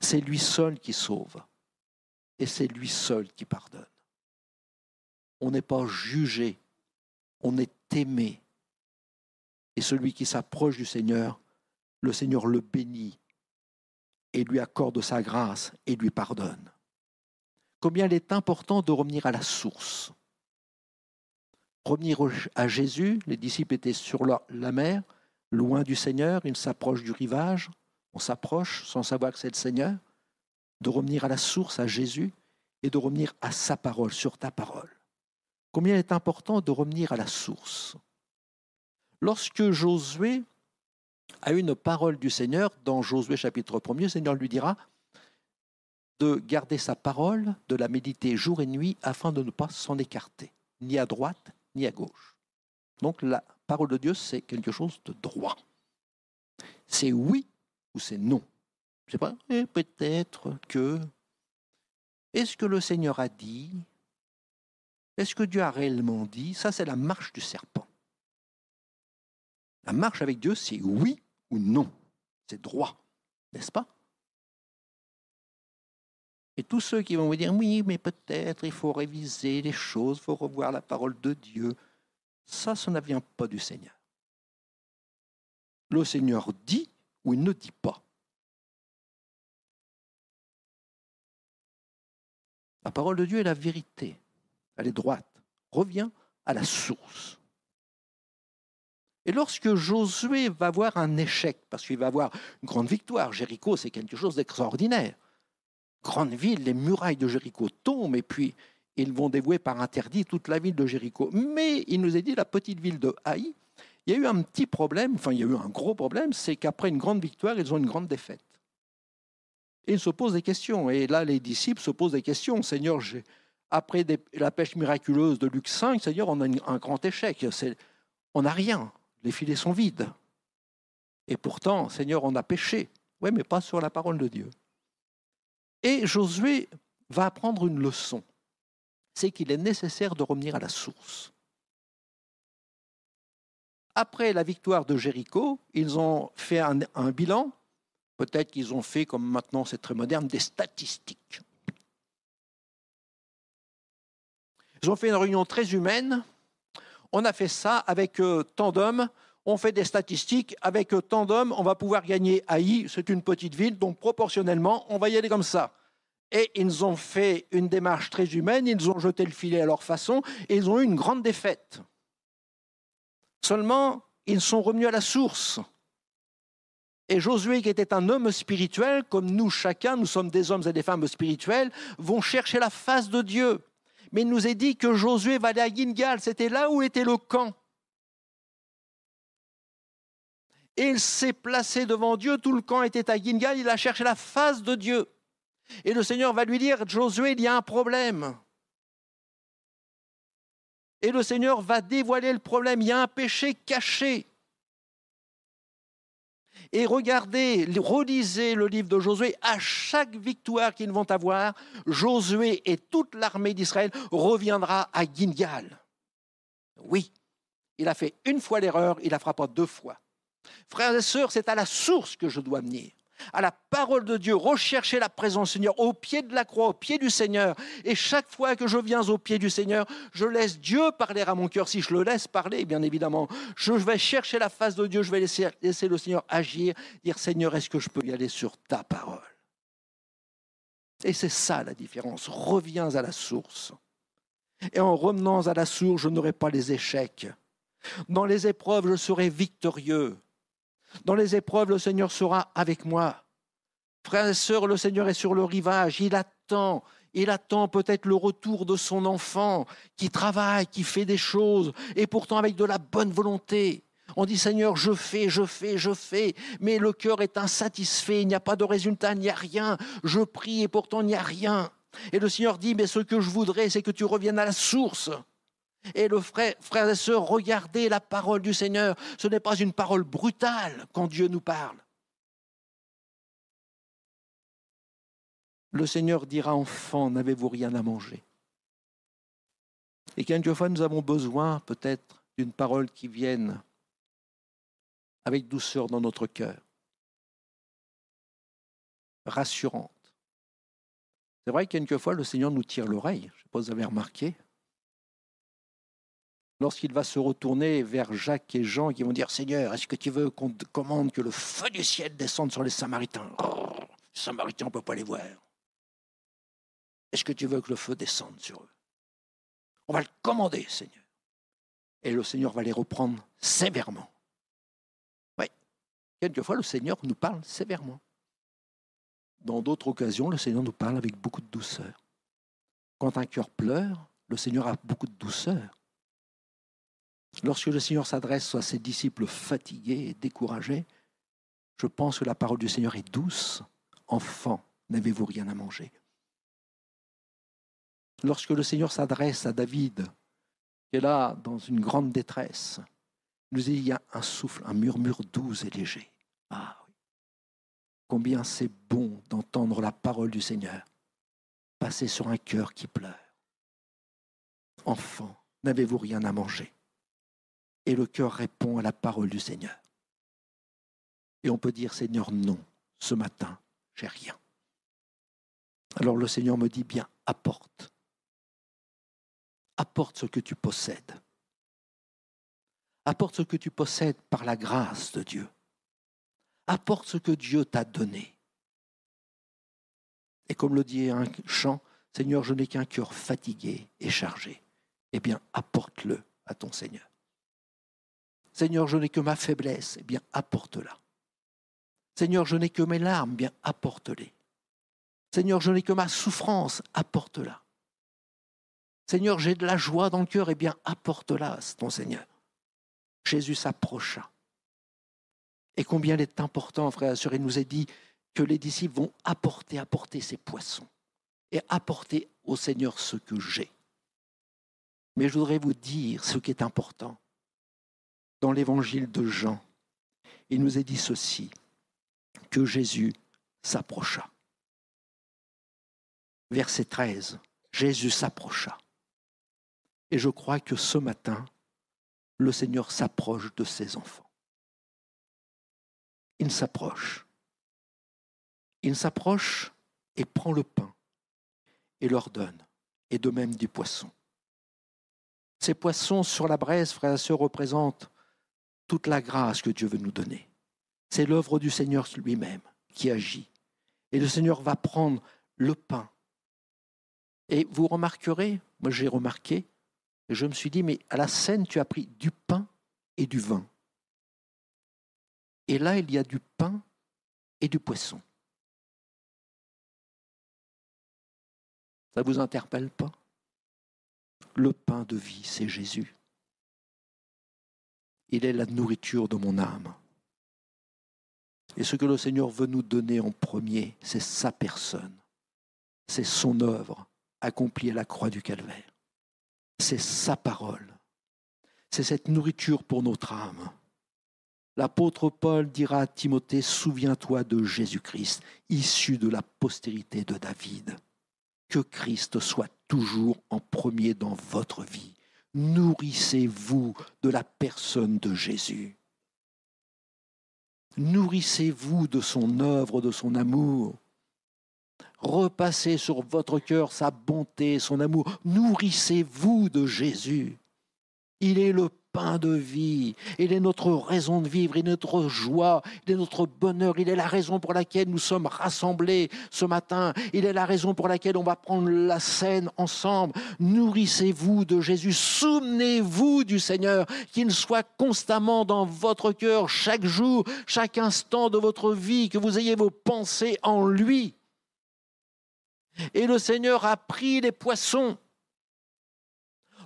C'est lui seul qui sauve et c'est lui seul qui pardonne. On n'est pas jugé, on est aimé. Et celui qui s'approche du Seigneur, le Seigneur le bénit et lui accorde sa grâce et lui pardonne. Combien il est important de revenir à la source. Revenir à Jésus, les disciples étaient sur la mer, loin du Seigneur, ils s'approchent du rivage, on s'approche sans savoir que c'est le Seigneur, de revenir à la source, à Jésus, et de revenir à sa parole, sur ta parole. Combien il est important de revenir à la source. Lorsque Josué a une parole du Seigneur, dans Josué chapitre 1 le Seigneur lui dira de garder sa parole, de la méditer jour et nuit, afin de ne pas s'en écarter, ni à droite, ni à gauche. Donc la parole de Dieu, c'est quelque chose de droit. C'est oui ou c'est non. Je sais pas, et peut-être que. Est-ce que le Seigneur a dit? Est-ce que Dieu a réellement dit? Ça, c'est la marche du serpent. La marche avec Dieu, c'est oui ou non. C'est droit, n'est-ce pas? Et tous ceux qui vont vous dire oui, mais peut-être il faut réviser les choses, il faut revoir la parole de Dieu, ça, ça ne vient pas du Seigneur. Le Seigneur dit ou il ne dit pas. La parole de Dieu est la vérité. Elle est droite. Reviens à la source. Et lorsque Josué va avoir un échec, parce qu'il va avoir une grande victoire, Jéricho, c'est quelque chose d'extraordinaire. Grande ville, les murailles de Jéricho tombent et puis ils vont dévouer par interdit toute la ville de Jéricho. Mais il nous est dit la petite ville de Haï, il y a eu un petit problème, enfin il y a eu un gros problème, c'est qu'après une grande victoire, ils ont une grande défaite. Et ils se posent des questions. Et là, les disciples se posent des questions. Seigneur, après la pêche miraculeuse de Luc 5, Seigneur, on a un grand échec. On n'a rien. Les filets sont vides. Et pourtant, Seigneur, on a péché. Oui, mais pas sur la parole de Dieu. Et Josué va apprendre une leçon. C'est qu'il est nécessaire de revenir à la source. Après la victoire de Jéricho, ils ont fait un, bilan Peut-être qu'ils ont fait, comme maintenant c'est très moderne, des statistiques. Ils ont fait une réunion très humaine. On a fait ça avec euh, tant d'hommes. On fait des statistiques. Avec euh, tant d'hommes, on va pouvoir gagner Haï. C'est une petite ville, donc proportionnellement, on va y aller comme ça. Et ils ont fait une démarche très humaine. Ils ont jeté le filet à leur façon et ils ont eu une grande défaite. Seulement, ils sont revenus à la source. Et Josué, qui était un homme spirituel, comme nous chacun, nous sommes des hommes et des femmes spirituels, vont chercher la face de Dieu. Mais il nous est dit que Josué va aller à Gilgal, c'était là où était le camp. Et il s'est placé devant Dieu, tout le camp était à Gilgal, il a cherché la face de Dieu. Et le Seigneur va lui dire, Josué, il y a un problème. Et le Seigneur va dévoiler le problème, il y a un péché caché. Et regardez, relisez le livre de Josué. À chaque victoire qu'ils vont avoir, Josué et toute l'armée d'Israël reviendra à Gilgal. Oui, il a fait une fois l'erreur, il la fera pas deux fois. Frères et sœurs, c'est à la source que je dois venir à la parole de Dieu, rechercher la présence du Seigneur au pied de la croix, au pied du Seigneur. Et chaque fois que je viens au pied du Seigneur, je laisse Dieu parler à mon cœur. Si je le laisse parler, bien évidemment, je vais chercher la face de Dieu, je vais laisser, laisser le Seigneur agir, dire Seigneur, est-ce que je peux y aller sur ta parole? Et c'est ça la différence. Reviens à la source. Et en revenant à la source, je n'aurai pas les échecs. Dans les épreuves, je serai victorieux. Dans les épreuves, le Seigneur sera avec moi. Frères et sœurs, le Seigneur est sur le rivage. Il attend. Il attend peut-être le retour de son enfant qui travaille, qui fait des choses, et pourtant avec de la bonne volonté. On dit Seigneur, je fais, je fais, je fais, mais le cœur est insatisfait, il n'y a pas de résultat, il n'y a rien. Je prie et pourtant il n'y a rien. Et le Seigneur dit, mais ce que je voudrais, c'est que tu reviennes à la source. Et le frère, frères et sœurs, regardez la parole du Seigneur. Ce n'est pas une parole brutale quand Dieu nous parle. Le Seigneur dira, enfant, n'avez-vous rien à manger? Et quelquefois, nous avons besoin peut-être d'une parole qui vienne avec douceur dans notre cœur, rassurante. C'est vrai que quelquefois le Seigneur nous tire l'oreille, je ne sais pas si vous avez remarqué. Lorsqu'il va se retourner vers Jacques et Jean qui vont dire Seigneur, est-ce que tu veux qu'on te commande que le feu du ciel descende sur les Samaritains? Les Samaritains, on ne peut pas les voir. Est-ce que tu veux que le feu descende sur eux? On va le commander, Seigneur. Et le Seigneur va les reprendre sévèrement. Oui, quelquefois le Seigneur nous parle sévèrement. Dans d'autres occasions, le Seigneur nous parle avec beaucoup de douceur. Quand un cœur pleure, le Seigneur a beaucoup de douceur. Lorsque le Seigneur s'adresse à ses disciples fatigués et découragés, je pense que la parole du Seigneur est douce. Enfant, n'avez-vous rien à manger? Lorsque le Seigneur s'adresse à David, qui est là dans une grande détresse, il nous il y a un souffle, un murmure doux et léger. Ah oui. Combien c'est bon d'entendre la parole du Seigneur passer sur un cœur qui pleure. Enfant, n'avez-vous rien à manger? Et le cœur répond à la parole du Seigneur. Et on peut dire Seigneur, non, ce matin, j'ai rien. Alors le Seigneur me dit bien, apporte apporte ce que tu possèdes. Apporte ce que tu possèdes par la grâce de Dieu. Apporte ce que Dieu t'a donné. Et comme le dit un chant, Seigneur, je n'ai qu'un cœur fatigué et chargé. Eh bien, apporte-le à ton Seigneur. Seigneur, je n'ai que ma faiblesse. Eh bien, apporte-la. Seigneur, je n'ai que mes larmes. Eh bien, apporte-les. Seigneur, je n'ai que ma souffrance. Apporte-la. Seigneur, j'ai de la joie dans le cœur, eh bien, apporte-la, ton Seigneur. Jésus s'approcha. Et combien il est important, frère et il nous a dit que les disciples vont apporter, apporter ces poissons et apporter au Seigneur ce que j'ai. Mais je voudrais vous dire ce qui est important. Dans l'évangile de Jean, il nous est dit ceci, que Jésus s'approcha. Verset 13, Jésus s'approcha. Et je crois que ce matin, le Seigneur s'approche de ses enfants. Il s'approche. Il s'approche et prend le pain et leur donne, et de même du poisson. Ces poissons sur la braise, frères et sœurs, représentent toute la grâce que Dieu veut nous donner. C'est l'œuvre du Seigneur lui-même qui agit. Et le Seigneur va prendre le pain. Et vous remarquerez, moi j'ai remarqué, je me suis dit, mais à la scène, tu as pris du pain et du vin. Et là, il y a du pain et du poisson. Ça ne vous interpelle pas? Le pain de vie, c'est Jésus. Il est la nourriture de mon âme. Et ce que le Seigneur veut nous donner en premier, c'est sa personne. C'est son œuvre accomplie à la croix du calvaire c'est sa parole. C'est cette nourriture pour notre âme. L'apôtre Paul dira à Timothée, souviens-toi de Jésus-Christ, issu de la postérité de David. Que Christ soit toujours en premier dans votre vie. Nourrissez-vous de la personne de Jésus. Nourrissez-vous de son œuvre, de son amour. Repassez sur votre cœur sa bonté, son amour. Nourrissez-vous de Jésus. Il est le pain de vie. Il est notre raison de vivre, il est notre joie, il est notre bonheur, il est la raison pour laquelle nous sommes rassemblés ce matin, il est la raison pour laquelle on va prendre la scène ensemble. Nourrissez-vous de Jésus, souvenez-vous du Seigneur, qu'il soit constamment dans votre cœur chaque jour, chaque instant de votre vie, que vous ayez vos pensées en lui. Et le Seigneur a pris les poissons,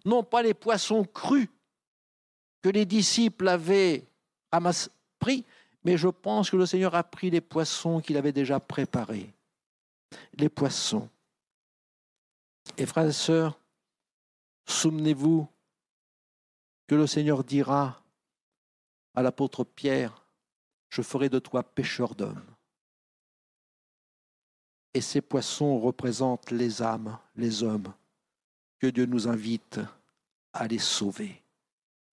non pas les poissons crus que les disciples avaient pris, mais je pense que le Seigneur a pris les poissons qu'il avait déjà préparés. Les poissons. Et frères et sœurs, souvenez-vous que le Seigneur dira à l'apôtre Pierre, je ferai de toi pêcheur d'hommes. Et ces poissons représentent les âmes, les hommes, que Dieu nous invite à les sauver,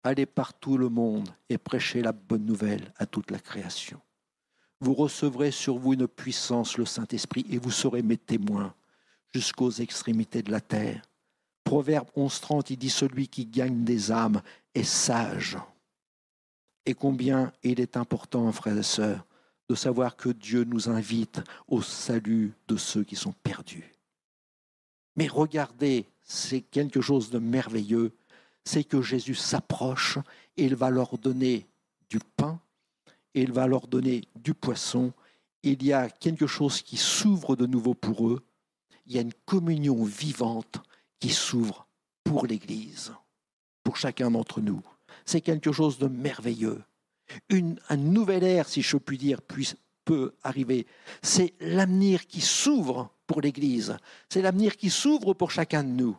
Allez partout le monde et prêchez la bonne nouvelle à toute la création. Vous recevrez sur vous une puissance, le Saint-Esprit, et vous serez mes témoins jusqu'aux extrémités de la terre. Proverbe 11.30, il dit Celui qui gagne des âmes est sage. Et combien il est important, frères et sœurs, de savoir que Dieu nous invite au salut de ceux qui sont perdus. Mais regardez, c'est quelque chose de merveilleux, c'est que Jésus s'approche et il va leur donner du pain il va leur donner du poisson. Il y a quelque chose qui s'ouvre de nouveau pour eux. Il y a une communion vivante qui s'ouvre pour l'Église, pour chacun d'entre nous. C'est quelque chose de merveilleux. Un nouvel ère, si je puis dire, peut arriver. C'est l'avenir qui s'ouvre pour l'Église. C'est l'avenir qui s'ouvre pour chacun de nous.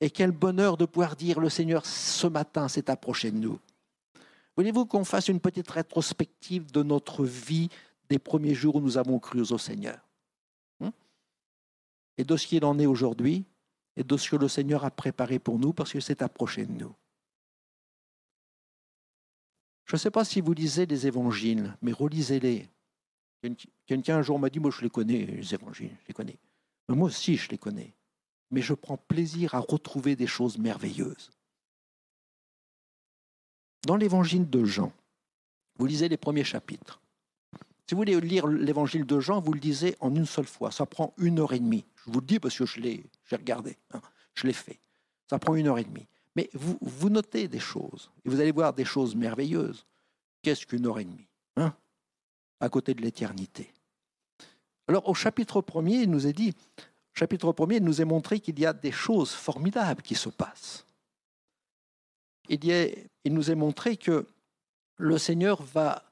Et quel bonheur de pouvoir dire le Seigneur ce matin s'est approché de nous. Voulez-vous qu'on fasse une petite rétrospective de notre vie des premiers jours où nous avons cru au Seigneur? Hmm? Et de ce qu'il en est aujourd'hui et de ce que le Seigneur a préparé pour nous parce qu'il s'est approché de nous. Je ne sais pas si vous lisez les évangiles, mais relisez-les. Quelqu'un un jour m'a dit, moi je les connais, les évangiles, je les connais. moi aussi je les connais. Mais je prends plaisir à retrouver des choses merveilleuses. Dans l'évangile de Jean, vous lisez les premiers chapitres. Si vous voulez lire l'évangile de Jean, vous le lisez en une seule fois. Ça prend une heure et demie. Je vous le dis parce que je l'ai regardé, hein. je l'ai fait. Ça prend une heure et demie. Mais vous, vous notez des choses, et vous allez voir des choses merveilleuses. Qu'est-ce qu'une heure et demie hein à côté de l'éternité? Alors au chapitre premier, il nous est dit, chapitre premier, il nous est montré qu'il y a des choses formidables qui se passent. Il, il nous est montré que le Seigneur va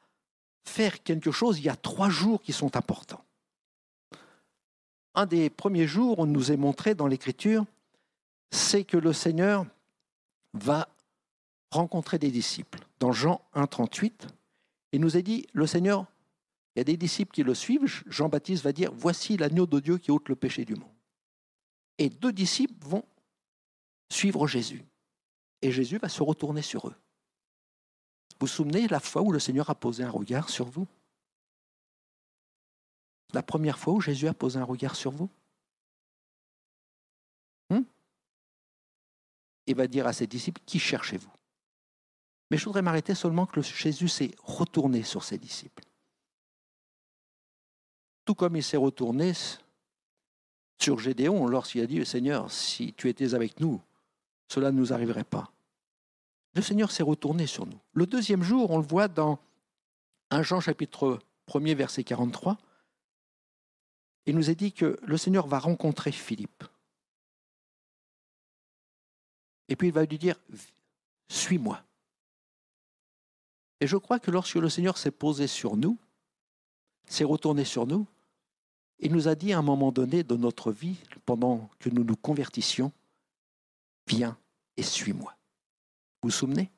faire quelque chose, il y a trois jours qui sont importants. Un des premiers jours, on nous est montré dans l'Écriture, c'est que le Seigneur va rencontrer des disciples. Dans Jean 1, 38, il nous est dit, le Seigneur il y a des disciples qui le suivent. Jean-Baptiste va dire Voici l'agneau de Dieu qui ôte le péché du monde. Et deux disciples vont suivre Jésus. Et Jésus va se retourner sur eux. Vous vous souvenez la fois où le Seigneur a posé un regard sur vous? La première fois où Jésus a posé un regard sur vous? Hmm? Il va dire à ses disciples Qui cherchez-vous? Mais je voudrais m'arrêter seulement que Jésus s'est retourné sur ses disciples. Tout comme il s'est retourné sur Gédéon lorsqu'il a dit, Seigneur, si tu étais avec nous, cela ne nous arriverait pas. Le Seigneur s'est retourné sur nous. Le deuxième jour, on le voit dans 1 Jean chapitre 1er verset 43. Il nous est dit que le Seigneur va rencontrer Philippe. Et puis il va lui dire, suis-moi. Et je crois que lorsque le Seigneur s'est posé sur nous, s'est retourné sur nous, il nous a dit à un moment donné de notre vie, pendant que nous nous convertissions, viens et suis-moi. Vous vous souvenez?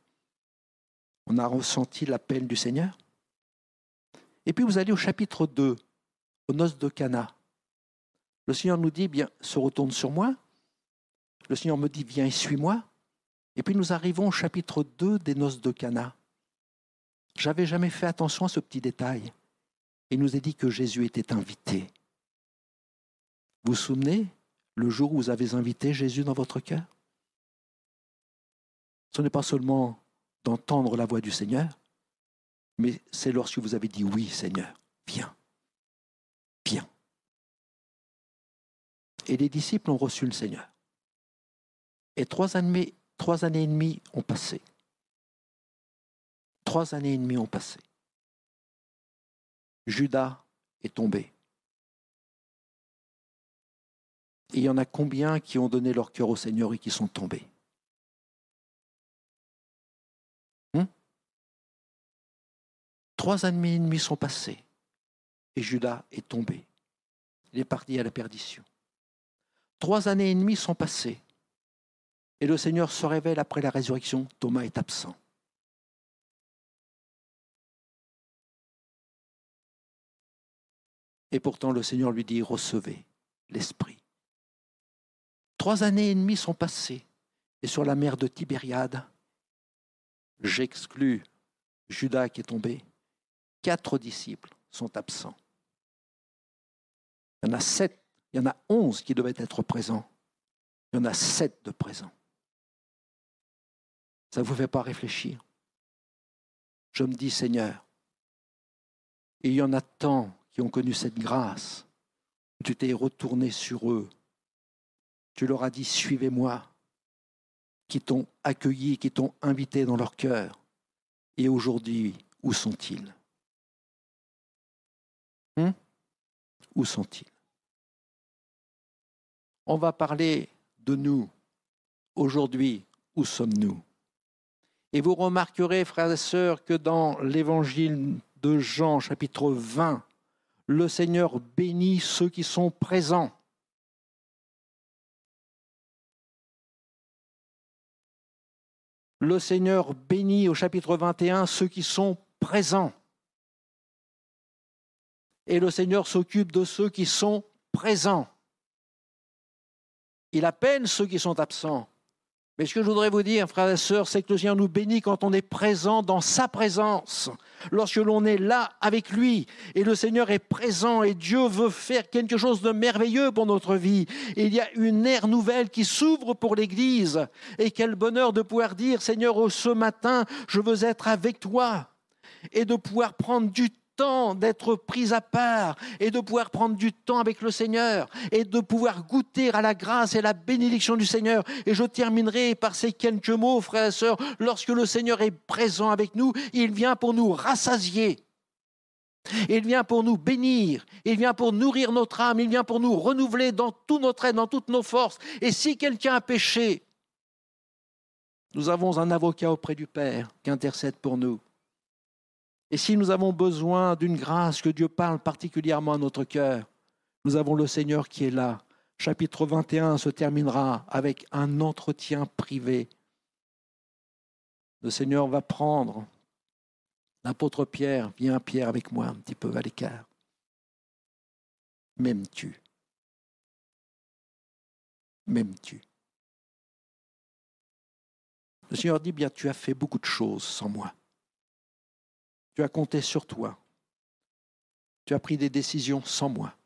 On a ressenti l'appel du Seigneur? Et puis vous allez au chapitre 2, aux noces de Cana. Le Seigneur nous dit, bien, se retourne sur moi. Le Seigneur me dit, viens et suis-moi. Et puis nous arrivons au chapitre 2 des noces de Cana. J'avais jamais fait attention à ce petit détail. Il nous a dit que Jésus était invité. Vous souvenez le jour où vous avez invité Jésus dans votre cœur? Ce n'est pas seulement d'entendre la voix du Seigneur, mais c'est lorsque vous avez dit oui Seigneur, viens, viens. Et les disciples ont reçu le Seigneur. Et trois années, trois années et demie ont passé. Trois années et demie ont passé. Judas est tombé. Et il y en a combien qui ont donné leur cœur au Seigneur et qui sont tombés hmm? Trois années et demie sont passées et Judas est tombé. Il est parti à la perdition. Trois années et demie sont passées et le Seigneur se révèle après la résurrection. Thomas est absent. Et pourtant le Seigneur lui dit, recevez l'Esprit. Trois années et demie sont passées, et sur la mer de Tibériade, j'exclus Judas qui est tombé, quatre disciples sont absents. Il y en a sept, il y en a onze qui devaient être présents. Il y en a sept de présents. Ça ne vous fait pas réfléchir Je me dis, Seigneur, il y en a tant qui ont connu cette grâce, tu t'es retourné sur eux, tu leur as dit, suivez-moi, qui t'ont accueilli, qui t'ont invité dans leur cœur. Et aujourd'hui, où sont-ils? Hmm? Où sont-ils? On va parler de nous. Aujourd'hui, où sommes-nous? Et vous remarquerez, frères et sœurs, que dans l'évangile de Jean, chapitre 20, le Seigneur bénit ceux qui sont présents. Le Seigneur bénit au chapitre 21 ceux qui sont présents. Et le Seigneur s'occupe de ceux qui sont présents. Il appelle ceux qui sont absents. Mais ce que je voudrais vous dire, frères et sœurs, c'est que le Seigneur nous bénit quand on est présent dans sa présence, lorsque l'on est là avec lui. Et le Seigneur est présent et Dieu veut faire quelque chose de merveilleux pour notre vie. il y a une ère nouvelle qui s'ouvre pour l'Église. Et quel bonheur de pouvoir dire, Seigneur, oh, ce matin, je veux être avec toi. Et de pouvoir prendre du temps d'être pris à part et de pouvoir prendre du temps avec le Seigneur et de pouvoir goûter à la grâce et la bénédiction du Seigneur. Et je terminerai par ces quelques mots, frères et sœurs. Lorsque le Seigneur est présent avec nous, il vient pour nous rassasier. Il vient pour nous bénir, il vient pour nourrir notre âme, il vient pour nous renouveler dans tout notre être, dans toutes nos forces. Et si quelqu'un a péché, nous avons un avocat auprès du Père qui intercède pour nous. Et si nous avons besoin d'une grâce, que Dieu parle particulièrement à notre cœur, nous avons le Seigneur qui est là. Chapitre 21 se terminera avec un entretien privé. Le Seigneur va prendre l'apôtre Pierre, viens Pierre avec moi un petit peu à l'écart. M'aimes-tu? M'aimes-tu? Le Seigneur dit, bien, tu as fait beaucoup de choses sans moi. Tu as compté sur toi. Tu as pris des décisions sans moi.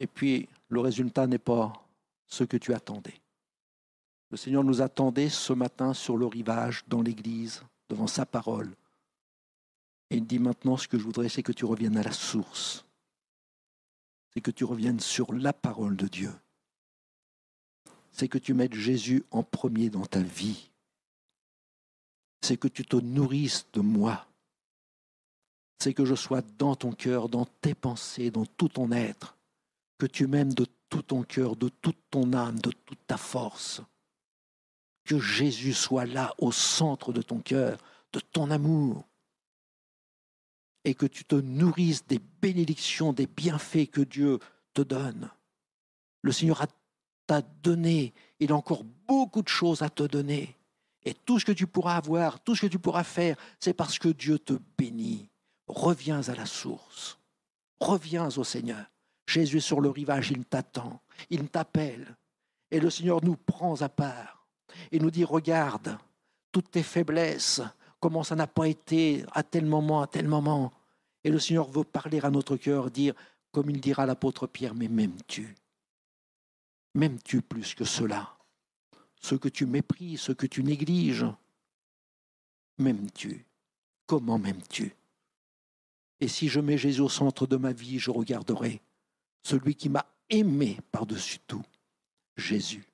Et puis, le résultat n'est pas ce que tu attendais. Le Seigneur nous attendait ce matin sur le rivage, dans l'Église, devant sa parole. Et il dit maintenant, ce que je voudrais, c'est que tu reviennes à la source. C'est que tu reviennes sur la parole de Dieu. C'est que tu mettes Jésus en premier dans ta vie c'est que tu te nourrisses de moi. C'est que je sois dans ton cœur, dans tes pensées, dans tout ton être. Que tu m'aimes de tout ton cœur, de toute ton âme, de toute ta force. Que Jésus soit là au centre de ton cœur, de ton amour. Et que tu te nourrisses des bénédictions, des bienfaits que Dieu te donne. Le Seigneur t'a donné, il a encore beaucoup de choses à te donner. Et tout ce que tu pourras avoir, tout ce que tu pourras faire, c'est parce que Dieu te bénit. Reviens à la source. Reviens au Seigneur. Jésus est sur le rivage, il t'attend, il t'appelle. Et le Seigneur nous prend à part et nous dit, regarde, toutes tes faiblesses, comment ça n'a pas été à tel moment, à tel moment. Et le Seigneur veut parler à notre cœur, dire, comme il dira l'apôtre Pierre, mais m'aimes-tu? M'aimes-tu plus que cela? Ce que tu méprises, ce que tu négliges. M'aimes-tu? Comment m'aimes-tu? Et si je mets Jésus au centre de ma vie, je regarderai celui qui m'a aimé par-dessus tout, Jésus,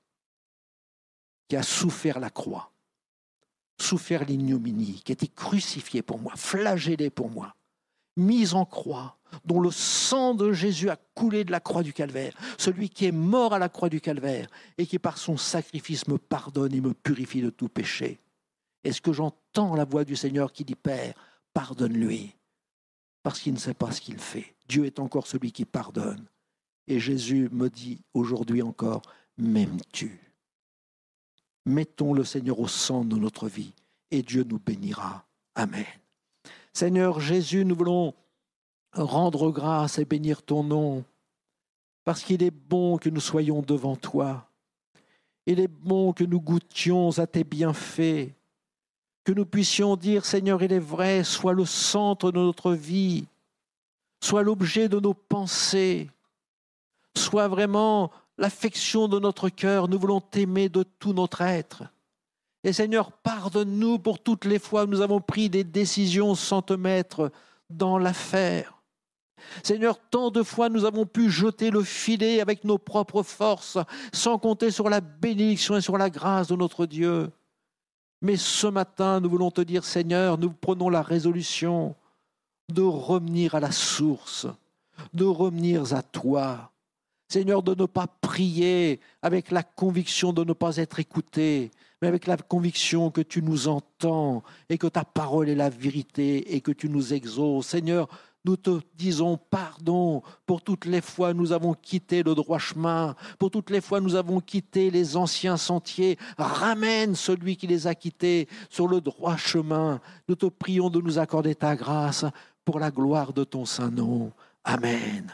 qui a souffert la croix, souffert l'ignominie, qui a été crucifié pour moi, flagellé pour moi, mis en croix, dont le sang de Jésus a coulé de la croix du calvaire, celui qui est mort à la croix du calvaire et qui par son sacrifice me pardonne et me purifie de tout péché. Est-ce que j'entends la voix du Seigneur qui dit Père, pardonne-lui, parce qu'il ne sait pas ce qu'il fait. Dieu est encore celui qui pardonne. Et Jésus me dit aujourd'hui encore, m'aimes-tu? Mettons le Seigneur au centre de notre vie et Dieu nous bénira. Amen. Seigneur Jésus, nous voulons rendre grâce et bénir ton nom, parce qu'il est bon que nous soyons devant toi. Il est bon que nous goûtions à tes bienfaits. Que nous puissions dire, Seigneur, il est vrai, sois le centre de notre vie, sois l'objet de nos pensées, sois vraiment l'affection de notre cœur. Nous voulons t'aimer de tout notre être. Et Seigneur, pardonne-nous pour toutes les fois où nous avons pris des décisions sans te mettre dans l'affaire. Seigneur, tant de fois nous avons pu jeter le filet avec nos propres forces, sans compter sur la bénédiction et sur la grâce de notre Dieu. Mais ce matin, nous voulons te dire, Seigneur, nous prenons la résolution de revenir à la source, de revenir à toi. Seigneur, de ne pas prier avec la conviction de ne pas être écouté, mais avec la conviction que tu nous entends et que ta parole est la vérité et que tu nous exauces. Seigneur, nous te disons pardon pour toutes les fois nous avons quitté le droit chemin, pour toutes les fois nous avons quitté les anciens sentiers. Ramène celui qui les a quittés sur le droit chemin. Nous te prions de nous accorder ta grâce pour la gloire de ton saint nom. Amen.